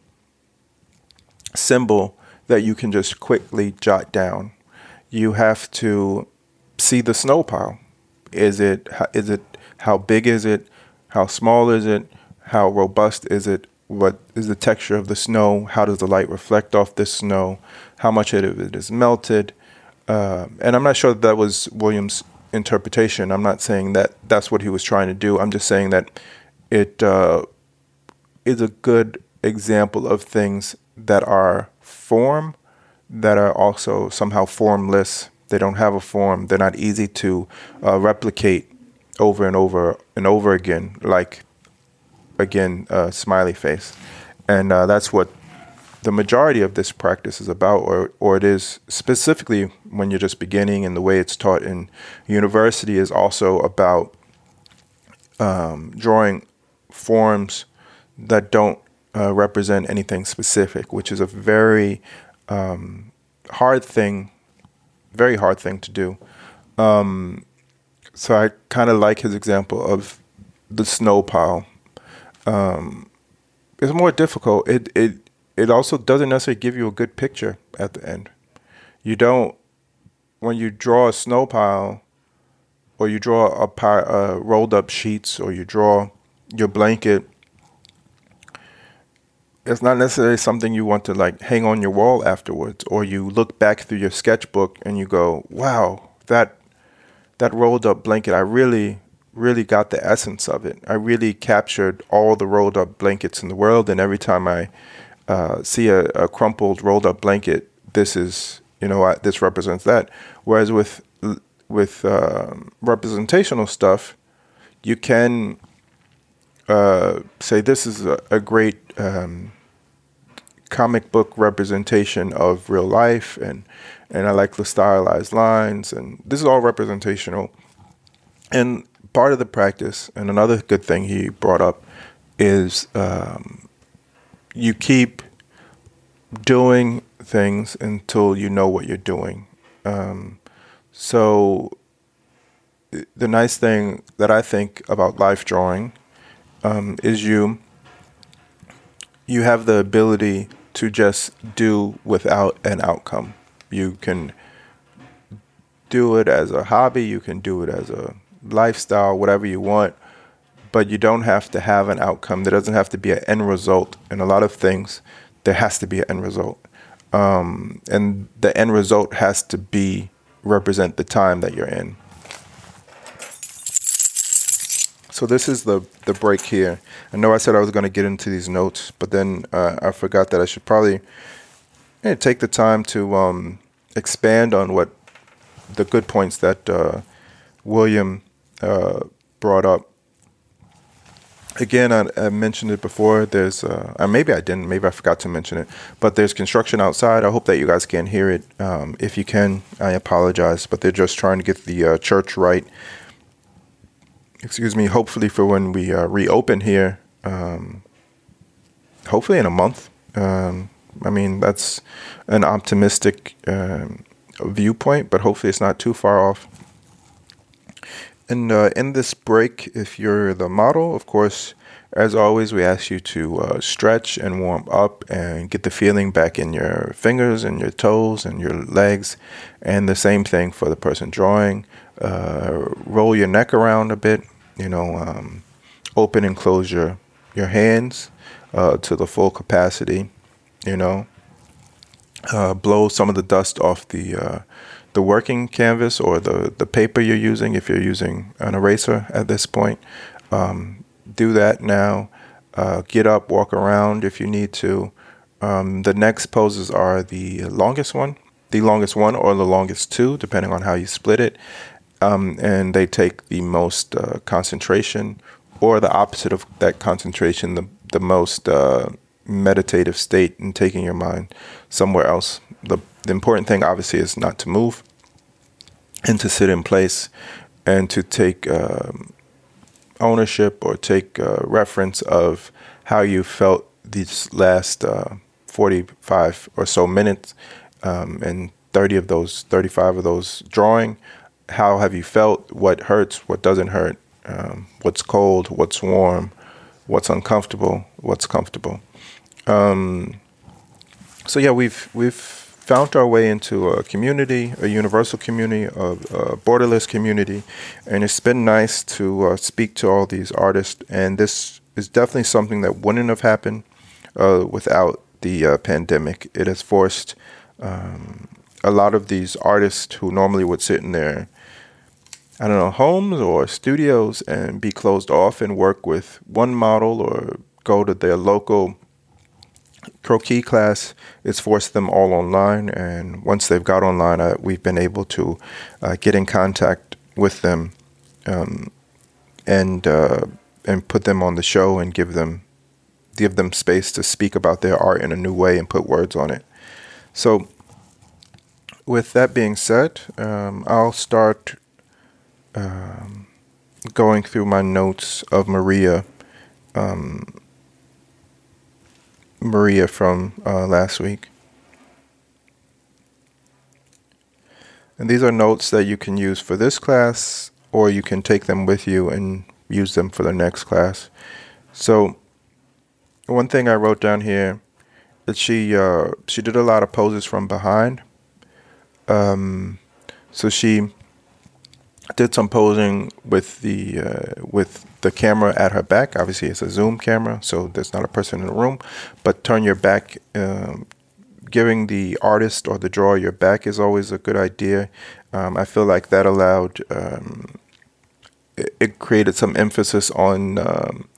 symbol that you can just quickly jot down. You have to see the snow pile. Is it is it how big is it? How small is it? How robust is it? What is the texture of the snow? How does the light reflect off this snow? How much of it is melted? Uh, and I'm not sure that, that was Williams' interpretation. I'm not saying that that's what he was trying to do. I'm just saying that it uh, is a good example of things that are form that are also somehow formless. They don't have a form. They're not easy to uh, replicate over and over and over again, like again, uh, smiley face. And uh, that's what the majority of this practice is about, or, or it is specifically when you're just beginning and the way it's taught in university is also about um, drawing forms that don't uh, represent anything specific, which is a very um, hard thing, very hard thing to do. Um, so I kind of like his example of the snow pile. Um, it's more difficult. It it it also doesn't necessarily give you a good picture at the end. You don't when you draw a snow pile or you draw a pile, uh, rolled up sheets or you draw your blanket it's not necessarily something you want to like hang on your wall afterwards or you look back through your sketchbook and you go wow that that rolled up blanket i really really got the essence of it. I really captured all the rolled up blankets in the world and every time i uh, see a, a, crumpled, rolled up blanket, this is, you know, what this represents that. Whereas with with uh, representational stuff, you can uh, say this is a, a great um, comic book representation of real life, and and I like the stylized lines, and this is all representational. And part of the practice, and another good thing he brought up is um, you keep doing things until you know what you're doing. Um, so the nice thing that I think about life drawing um, is you you have the ability to just do without an outcome. You can do it as a hobby, you can do it as a lifestyle, whatever you want, but you don't have to have an outcome. There doesn't have to be an end result. In a lot of things, there has to be an end result. Um, and the end result has to be represent the time that you're in. So this is the the break here. I know I said I was going to get into these notes, but then uh, I forgot that I should probably yeah, take the time to um, expand on what the good points that uh, William uh, brought up. Again, I, I, mentioned it before. There's, uh, maybe I didn't, maybe I forgot to mention it, but there's construction outside. I hope that you guys can hear it. Um, if you can, I apologize, but they're just trying to get the uh, church right. Excuse me. Hopefully, for when we uh, reopen here, um, hopefully in a month. Um, I mean, that's an optimistic um, viewpoint, but hopefully it's not too far off. And uh, in this break, if you're the model, of course, as always, we ask you to uh, stretch and warm up and get the feeling back in your fingers and your toes and your legs. And the same thing for the person drawing. Uh, roll your neck around a bit, you know, um, open and close your, your hands uh, to the full capacity, you know. Uh, blow some of the dust off the uh, the working canvas or the, the paper you're using, if you're using an eraser at this point, um, do that now. Uh, get up, walk around if you need to. Um, the next poses are the longest one, the longest one or the longest two, depending on how you split it. Um, and they take the most uh, concentration, or the opposite of that concentration, the, the most uh, meditative state, and taking your mind somewhere else. The the important thing, obviously, is not to move and to sit in place and to take um, ownership or take uh, reference of how you felt these last uh, 45 or so minutes um, and 30 of those 35 of those drawing. How have you felt? What hurts? What doesn't hurt? Um, what's cold? What's warm? What's uncomfortable? What's comfortable? Um, so yeah we've we've found our way into a community, a universal community, a, a borderless community, and it's been nice to uh, speak to all these artists. And this is definitely something that wouldn't have happened uh, without the uh, pandemic. It has forced um, a lot of these artists who normally would sit in their I don't know, homes or studios and be closed off and work with one model or go to their local croquis class. It's forced them all online and once they've got online uh, we've been able to uh, get in contact with them um, and uh, and put them on the show and give them give them space to speak about their art in a new way and put words on it. So with that being said um, I'll start um, going through my notes of Maria um, Maria from uh, last week. And these are notes that you can use for this class, or you can take them with you and use them for the next class. So, one thing I wrote down here that she uh, she did a lot of poses from behind. Um, so she did some posing with the uh, with the camera at her back. Obviously, it's a zoom camera, so there's not a person in the room. But turn your back. Um, giving the artist or the drawer your back is always a good idea. Um, I feel like that allowed. Um, it, it, created some emphasis on um,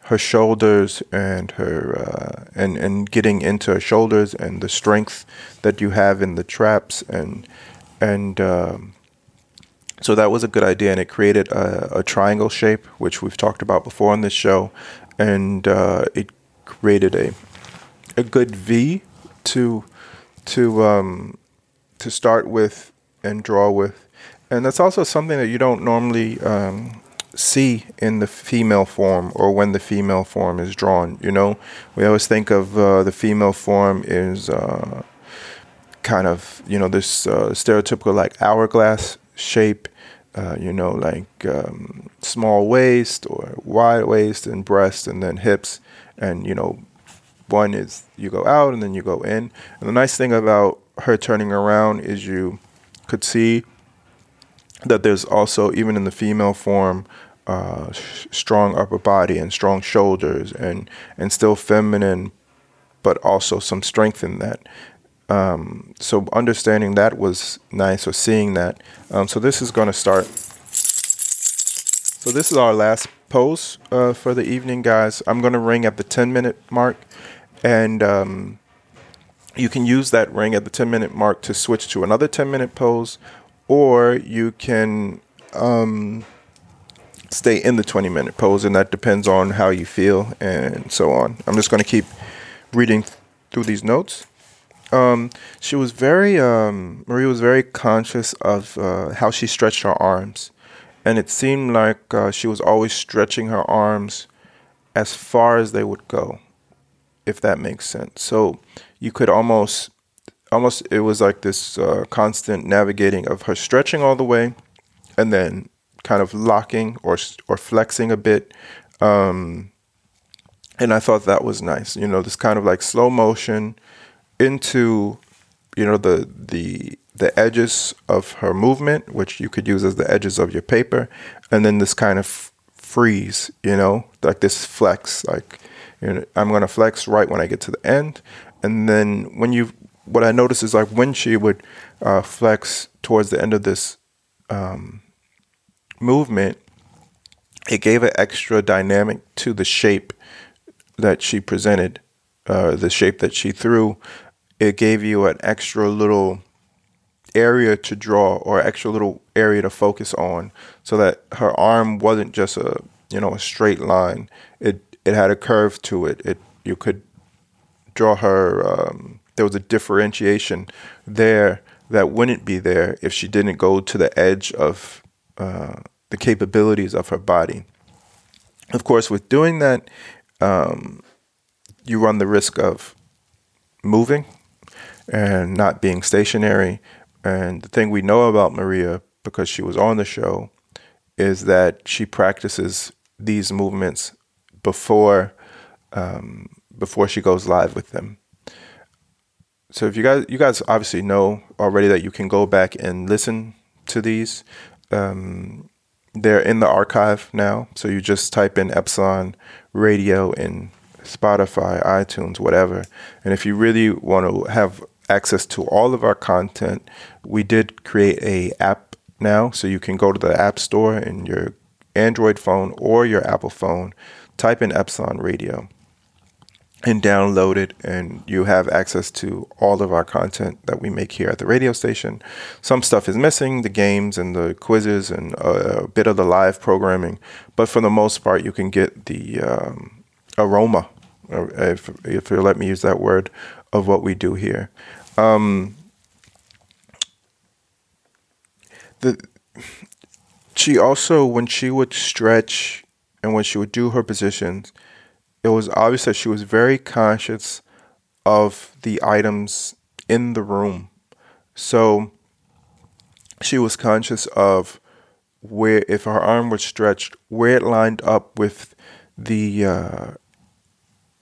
her shoulders and her uh, and and getting into her shoulders and the strength that you have in the traps and and um, So that was a good idea, and it created a, a triangle shape, which we've talked about before on this show, and uh, it created a a good V to to um, to start with and draw with, and that's also something that you don't normally um, see in the female form or when the female form is drawn. You know, we always think of uh, the female form is uh, kind of you know this uh, stereotypical like hourglass shape. Uh, you know, like um, small waist or wide waist and breast, and then hips, and you know, one is you go out and then you go in. And the nice thing about her turning around is you could see that there's also even in the female form uh, sh- strong upper body and strong shoulders and and still feminine, but also some strength in that. Um, so understanding that was nice, or seeing that. Um, so this is going to start. So this is our last pose uh, for the evening, guys. I'm going to ring at the 10 minute mark, and um, you can use that ring at the 10 minute mark to switch to another 10 minute pose, or you can um, stay in the 20 minute pose, and that depends on how you feel and so on. I'm just going to keep reading through these notes. Um, she was very, um, Marie was very conscious of uh, how she stretched her arms. And it seemed like uh, she was always stretching her arms as far as they would go, if that makes sense. So you could almost, almost, it was like this uh, constant navigating of her stretching all the way and then kind of locking or or flexing a bit. Um, and I thought that was nice. You know, this kind of like slow motion into, you know, the the the edges of her movement, which you could use as the edges of your paper, and then this kind of freeze. You know, like this flex. Like, you know, I'm gonna flex right when I get to the end, and then when you what I noticed is like when she would uh, flex towards the end of this um, movement, it gave an extra dynamic to the shape that she presented, uh, the shape that she threw. It gave you an extra little area to draw or extra little area to focus on so that her arm wasn't just a you know a straight line. It it had a curve to it. It you could draw her um, there was a differentiation there that wouldn't be there if she didn't go to the edge of uh, the capabilities of her body. Of course, with doing that, um, you run the risk of moving and not being stationary. And the thing we know about Maria, because she was on the show, is that she practices these movements before um, before she goes live with them. So if you guys you guys obviously know already that you can go back and listen to these. Um, they're in the archive now. So you just type in Epsilon Radio in Spotify, iTunes, whatever. And if you really want to have access to all of our content, we did create a app now. So you can go to the App Store in your Android phone or your Apple phone, type in Epsilon Radio and download it and you have access to all of our content that we make here at the radio station some stuff is missing the games and the quizzes and a bit of the live programming but for the most part you can get the um, aroma if, if you let me use that word of what we do here um, the she also when she would stretch and when she would do her positions it was obvious that she was very conscious of the items in the room. So she was conscious of where, if her arm was stretched, where it lined up with the uh,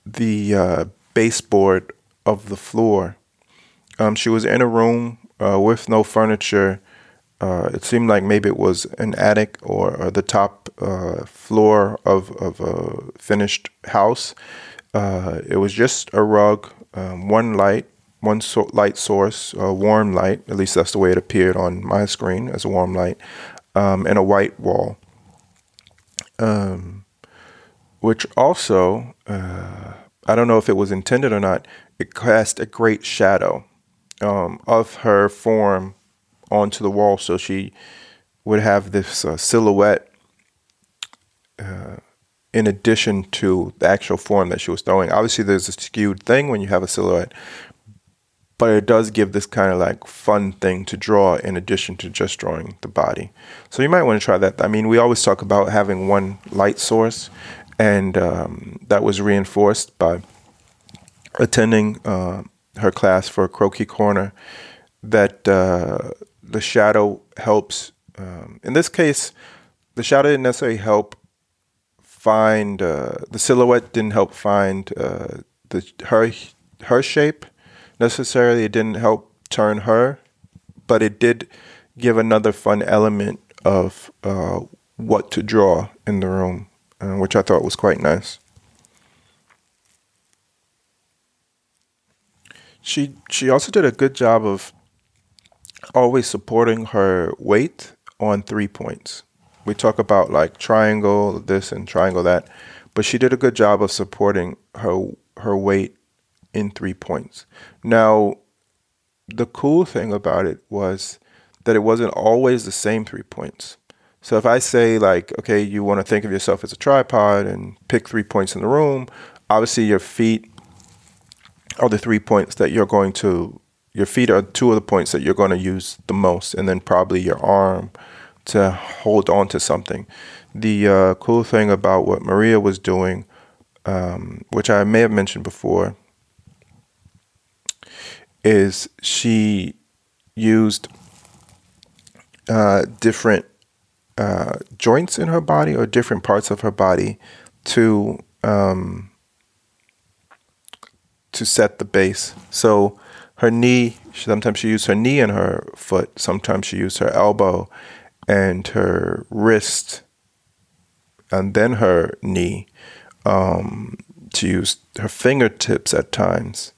the uh, baseboard of the floor. Um, she was in a room uh, with no furniture uh, it seemed like maybe it was an attic or, or the top uh, floor of, of a finished house. Uh, it was just a rug, um, one light, one so- light source, a warm light. At least that's the way it appeared on my screen as a warm light, um, and a white wall. Um, which also, uh, I don't know if it was intended or not, it cast a great shadow um, of her form onto the wall. So she would have this uh, silhouette uh, in addition to the actual form that she was throwing. Obviously, there's a skewed thing when you have a silhouette, but it does give this kind of like fun thing to draw in addition to just drawing the body. So you might want to try that. I mean, we always talk about having one light source, and um, that was reinforced by attending uh, her class for Croquis Corner. That uh, the shadow helps. Um, in this case, the shadow didn't necessarily help find uh, the silhouette. Didn't help find uh, the her her shape necessarily. It didn't help turn her, but it did give another fun element of uh, what to draw in the room, uh, which I thought was quite nice. She she also did a good job of always supporting her weight on three points. We talk about like triangle this and triangle that, but she did a good job of supporting her her weight in three points. Now, the cool thing about it was that it wasn't always the same three points. So if I say like, okay, you want to think of yourself as a tripod and pick three points in the room, obviously your feet are the three points that you're going to your feet are two of the points that you're going to use the most, and then probably your arm to hold on to something. The uh, cool thing about what Maria was doing, um, which I may have mentioned before, is she used uh, different uh, joints in her body or different parts of her body to um, to set the base. So her knee, sometimes she used her knee and her foot, sometimes she used her elbow and her wrist, and then her knee. Um, used her fingertips at times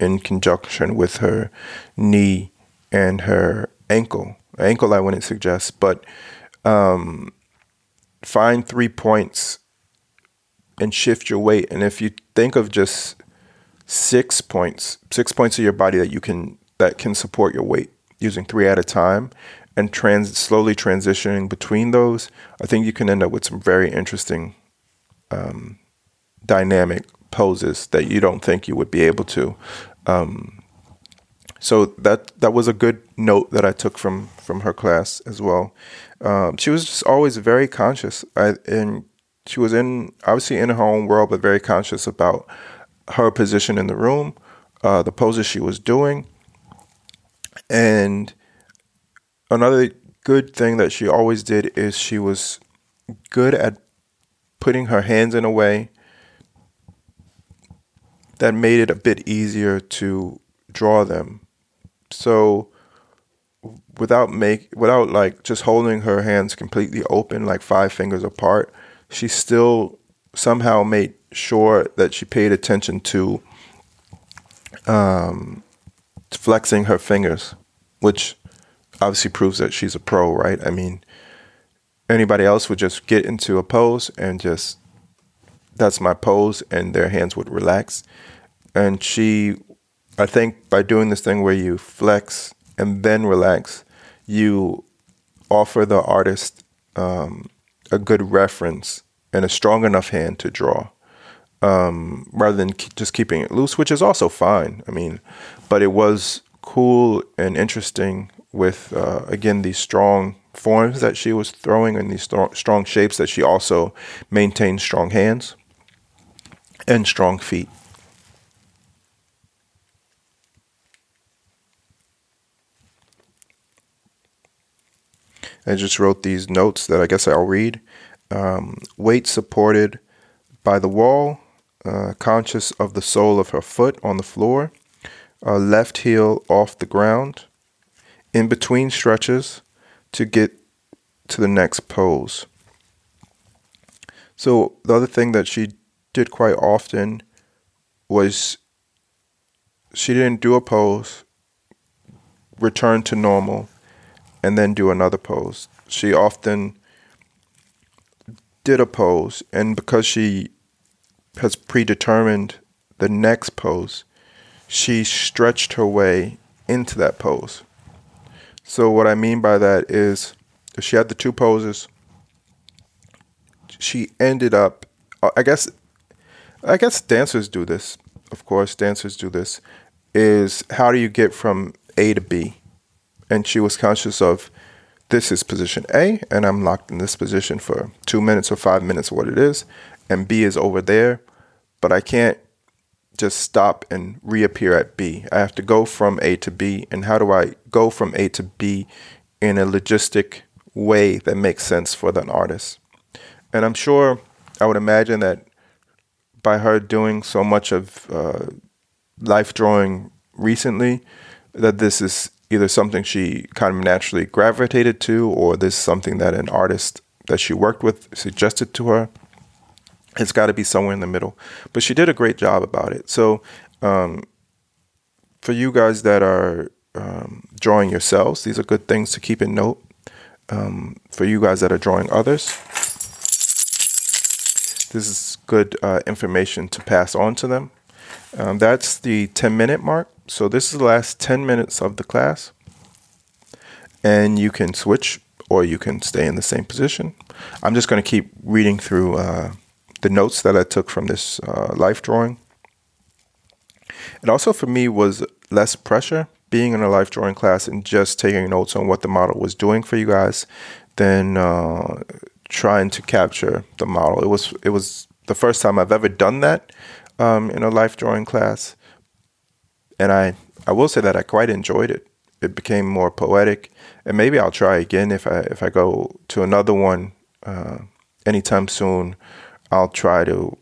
in conjunction with her knee and her ankle. Ankle, I wouldn't suggest, but um, find three points and shift your weight. And if you think of just six points, six points of your body that you can that can support your weight using three at a time and trans slowly transitioning between those, I think you can end up with some very interesting um, dynamic poses that you don't think you would be able to. Um, so that that was a good note that I took from from her class as well. Um, she was just always very conscious, I, and she was in obviously in her own world, but very conscious about her position in the room, uh, the poses she was doing. And another good thing that she always did is she was good at putting her hands in a way that made it a bit easier to draw them. So without make without like just holding her hands completely open like five fingers apart, she still somehow made sure that she paid attention to um, flexing her fingers, which obviously proves that she's a pro, right? I mean, anybody else would just get into a pose and just that's my pose, and their hands would relax. And she, I think, by doing this thing where you flex and then relax, you offer the artist um, a good reference and a strong enough hand to draw um, rather than just keeping it loose, which is also fine. I mean, but it was cool and interesting with, uh, again, these strong forms that she was throwing and these st- strong shapes that she also maintained strong hands and strong feet. I just wrote these notes that I guess I'll read. Um, weight supported by the wall, uh, conscious of the sole of her foot on the floor, uh, left heel off the ground, in between stretches to get to the next pose. So, the other thing that she did quite often was she didn't do a pose, return to normal, and then do another pose. She often did a pose, and because she has predetermined the next pose, she stretched her way into that pose. So, what I mean by that is she had the two poses. She ended up, uh, I guess, I guess dancers do this. Of course, dancers do this. Is how do you get from A to B? And she was conscious of this is position A, and I'm locked in this position for two minutes or five minutes, what it is, and B is over there, but I can't just stop and reappear at B. I have to go from A to B, and how do I go from A to B in a logistic way that makes sense for the artist? And I'm sure, I would imagine that by her doing so much of uh, life drawing recently, that this is either something she kind of naturally gravitated to, or this is something that an artist that she worked with suggested to her. It's got to be somewhere in the middle. But she did a great job about it. So, um, for you guys that are um, drawing yourselves, these are good things to keep in note. Um, for you guys that are drawing others, this is good uh, information to pass on to them. Um, that's the 10 minute mark. So this is the last 10 minutes of the class. And you can switch or you can stay in the same position. I'm just going to keep reading through uh, the notes that I took from this uh, life drawing. It also for me was less pressure being in a life drawing class and just taking notes on what the model was doing for you guys than uh, trying to capture the model. It was it was the first time I've ever done that um, in a life drawing class, and I I will say that I quite enjoyed it. It became more poetic, and maybe I'll try again if I if I go to another one uh, anytime soon. I'll try to,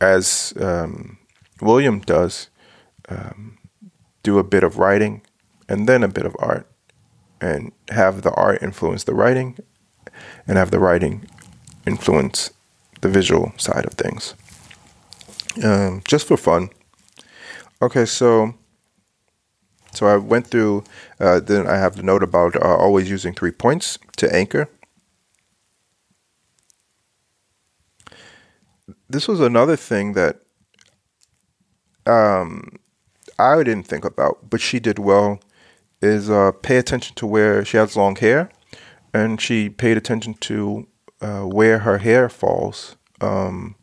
as um, William does, um, do a bit of writing and then a bit of art, and have the art influence the writing, and have the writing influence the visual side of things. Um, just for fun. Okay, so so I went through. Uh, then I have the note about uh, always using three points to anchor. This was another thing that um, I didn't think about, but she did well. Is uh, pay attention to where she has long hair, and she paid attention to uh, where her hair falls. Um,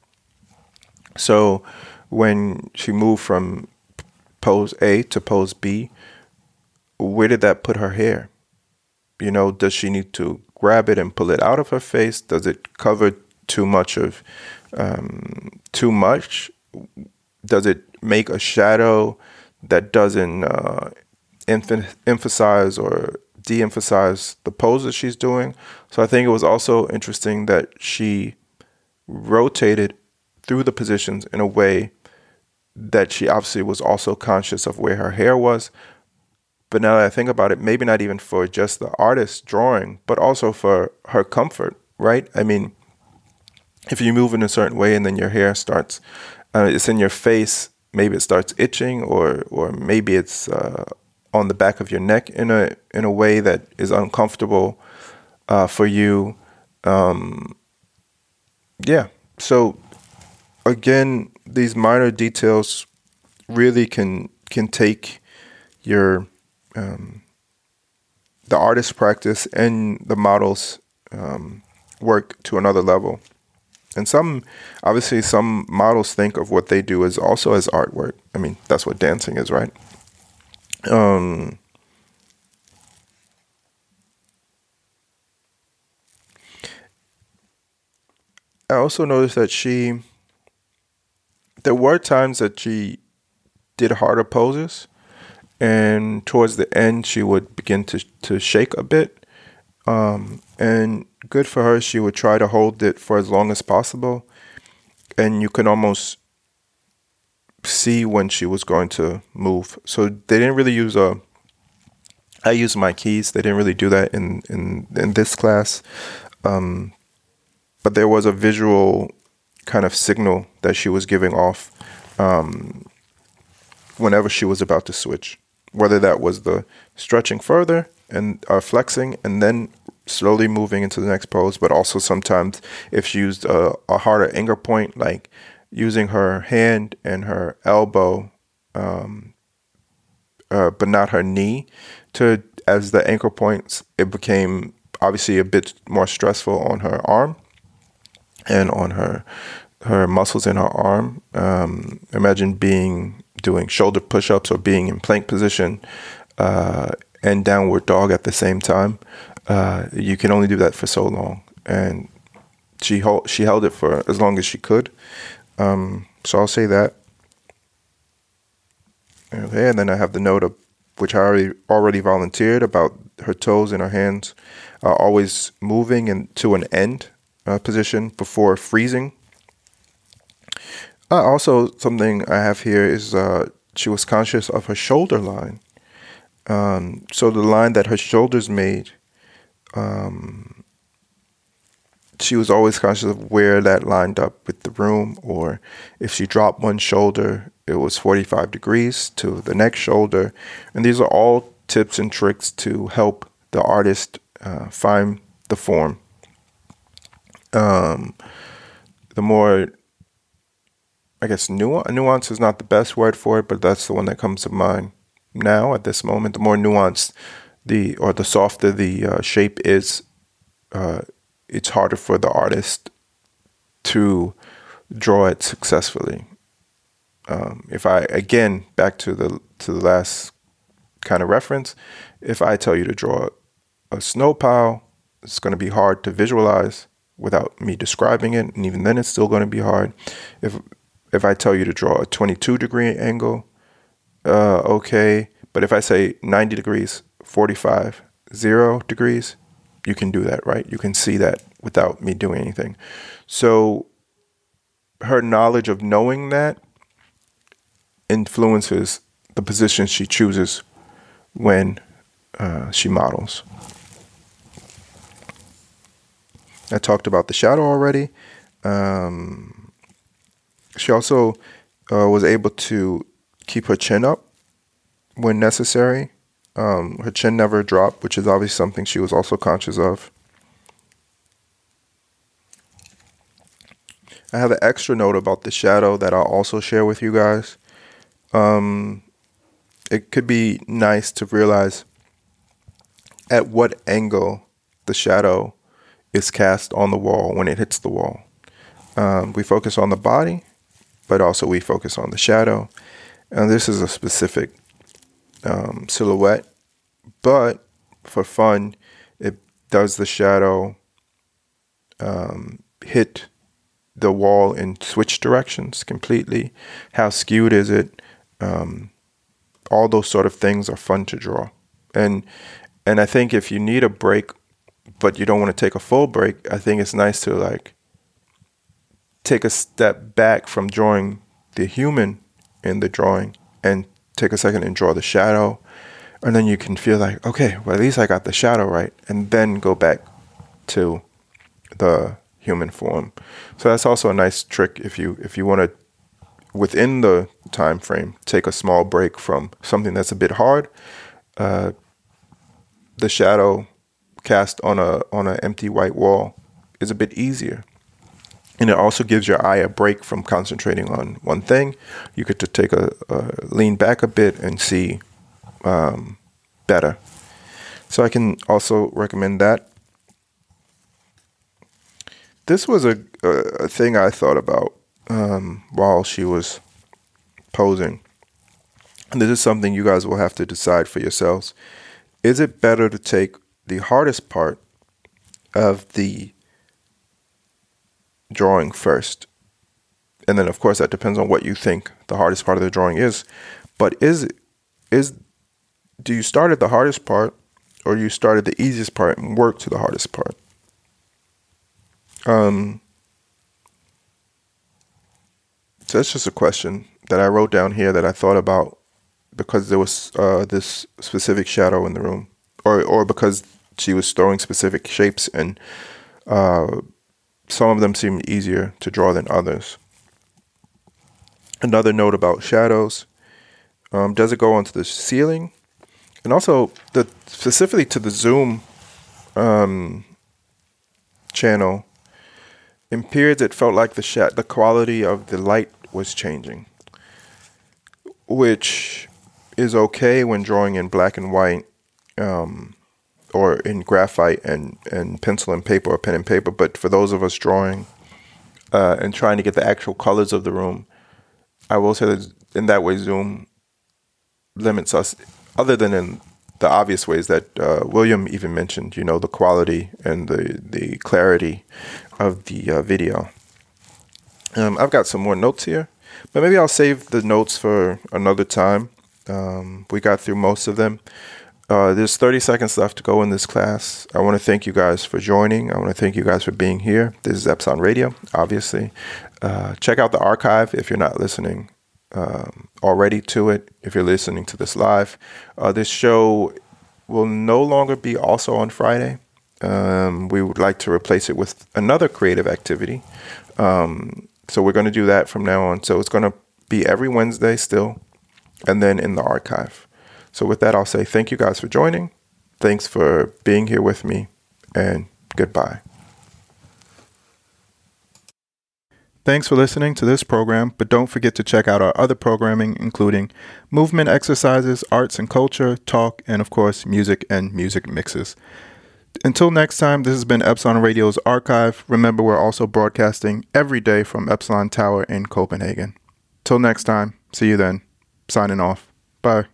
so when she moved from pose A to pose B, where did that put her hair? You know, does she need to grab it and pull it out of her face? Does it cover too much of um, too much? Does it make a shadow that doesn't uh, emphasize or de-emphasize the pose that she's doing? So I think it was also interesting that she rotated through the positions in a way that she obviously was also conscious of where her hair was. But now that I think about it, maybe not even for just the artist drawing, but also for her comfort, right? I mean, if you move in a certain way and then your hair starts, uh, it's in your face, maybe it starts itching, or or maybe it's uh, on the back of your neck in a in a way that is uncomfortable uh, for you. Um, yeah, so again, these minor details really can can take your um, the artist's practice and the models um, work to another level. And some, obviously, some models think of what they do as also as artwork. I mean, that's what dancing is, right? Um, I also noticed that she there were times that she did harder poses, and towards the end, she would begin to to shake a bit. Um, and good for her, she would try to hold it for as long as possible, and you can almost see when she was going to move. So they didn't really use a. I used my keys. They didn't really do that in in in this class, um, but there was a visual kind of signal that she was giving off um, whenever she was about to switch, whether that was the stretching further and uh, flexing and then slowly moving into the next pose, but also sometimes if she used a, a harder anchor point, like using her hand and her elbow, um, uh, but not her knee, to as the anchor points, it became obviously a bit more stressful on her arm and on her her muscles in her arm. Um, imagine being doing shoulder push-ups or being in plank position uh, and downward dog at the same time. Uh, you can only do that for so long, and she hold, she held it for as long as she could. Um, so I'll say that. Okay, and then I have the note of which I already already volunteered about her toes and her hands uh, always moving and to an end uh, position before freezing. Uh, also, something I have here is uh, she was conscious of her shoulder line. Um, so the line that her shoulders made, um, she was always conscious of where that lined up with the room, or if she dropped one shoulder, it was 45 degrees to the next shoulder. And these are all tips and tricks to help the artist uh, find the form. Um, the more, I guess, nuance, nuance is not the best word for it, but that's the one that comes to mind now at this moment. The more nuanced the or the softer the uh, shape is, uh, it's harder for the artist to draw it successfully. Um, if I again back to the to the last kind of reference, if I tell you to draw a snow pile, it's going to be hard to visualize without me describing it, and even then, it's still going to be hard. If if I tell you to draw a 22 degree angle, uh, okay, but if I say 90 degrees, 45, zero degrees, you can do that, right? You can see that without me doing anything. So her knowledge of knowing that influences the position she chooses when uh, she models. I talked about the shadow already. Um, she also uh, was able to keep her chin up when necessary. Um, her chin never dropped, which is obviously something she was also conscious of. I have an extra note about the shadow that I'll also share with you guys. Um, it could be nice to realize at what angle the shadow is cast on the wall when it hits the wall. Um, we focus on the body, but also we focus on the shadow. And this is a specific um, silhouette, but for fun, it does the shadow um, hit the wall in switch directions completely? How skewed is it? Um, all those sort of things are fun to draw, and and I think if you need a break but you don't want to take a full break, I think it's nice to like take a step back from drawing the human in the drawing and take a second and draw the shadow. And then you can feel like, okay, well, at least I got the shadow right. And then go back to the human form. So that's also a nice trick if you if you want to within the time frame take a small break from something that's a bit hard. Uh, the shadow cast on a on an empty white wall is a bit easier. And it also gives your eye a break from concentrating on one thing. You get to take a, a lean back a bit and see um, better. So I can also recommend that. This was a, a, thing I thought about um, while she was posing. And this is something you guys will have to decide for yourselves. Is it better to take the hardest part of the drawing first. And then of course that depends on what you think the hardest part of the drawing is. But is is do you start at the hardest part or you start at the easiest part and work to the hardest part? Um so that's just a question that I wrote down here that I thought about because there was uh, this specific shadow in the room, or or because she was throwing specific shapes, and uh, some of them seemed easier to draw than others. Another note about shadows: um, does it go onto the ceiling, and also the specifically to the zoom um, channel. In periods, it felt like the sh- the quality of the light was changing, which is okay when drawing in black and white. Um, or in graphite and, and pencil and paper or pen and paper. But for those of us drawing uh, and trying to get the actual colors of the room, I will say that in that way, Zoom limits us, other than in the obvious ways that uh, William even mentioned, you know, the quality and the, the clarity of the uh, video. Um, I've got some more notes here, but maybe I'll save the notes for another time. Um, we got through most of them. Uh, there's 30 seconds left to go in this class. I want to thank you guys for joining. I want to thank you guys for being here. This is Epsilon Radio, obviously. Uh, check out the archive if you're not listening um, already to it, if you're listening to this live. Uh, this show will no longer be also on Friday. Um, we would like to replace it with another creative activity. Um, so we're going to do that from now on. So it's going to be every Wednesday still, and then in the archive. So, with that, I'll say thank you guys for joining. Thanks for being here with me, and goodbye. Thanks for listening to this program, but don't forget to check out our other programming, including movement exercises, arts and culture, talk, and of course, music and music mixes. Until next time, this has been Epsilon Radio's archive. Remember, we're also broadcasting every day from Epsilon Tower in Copenhagen. Till next time, see you then. Signing off. Bye.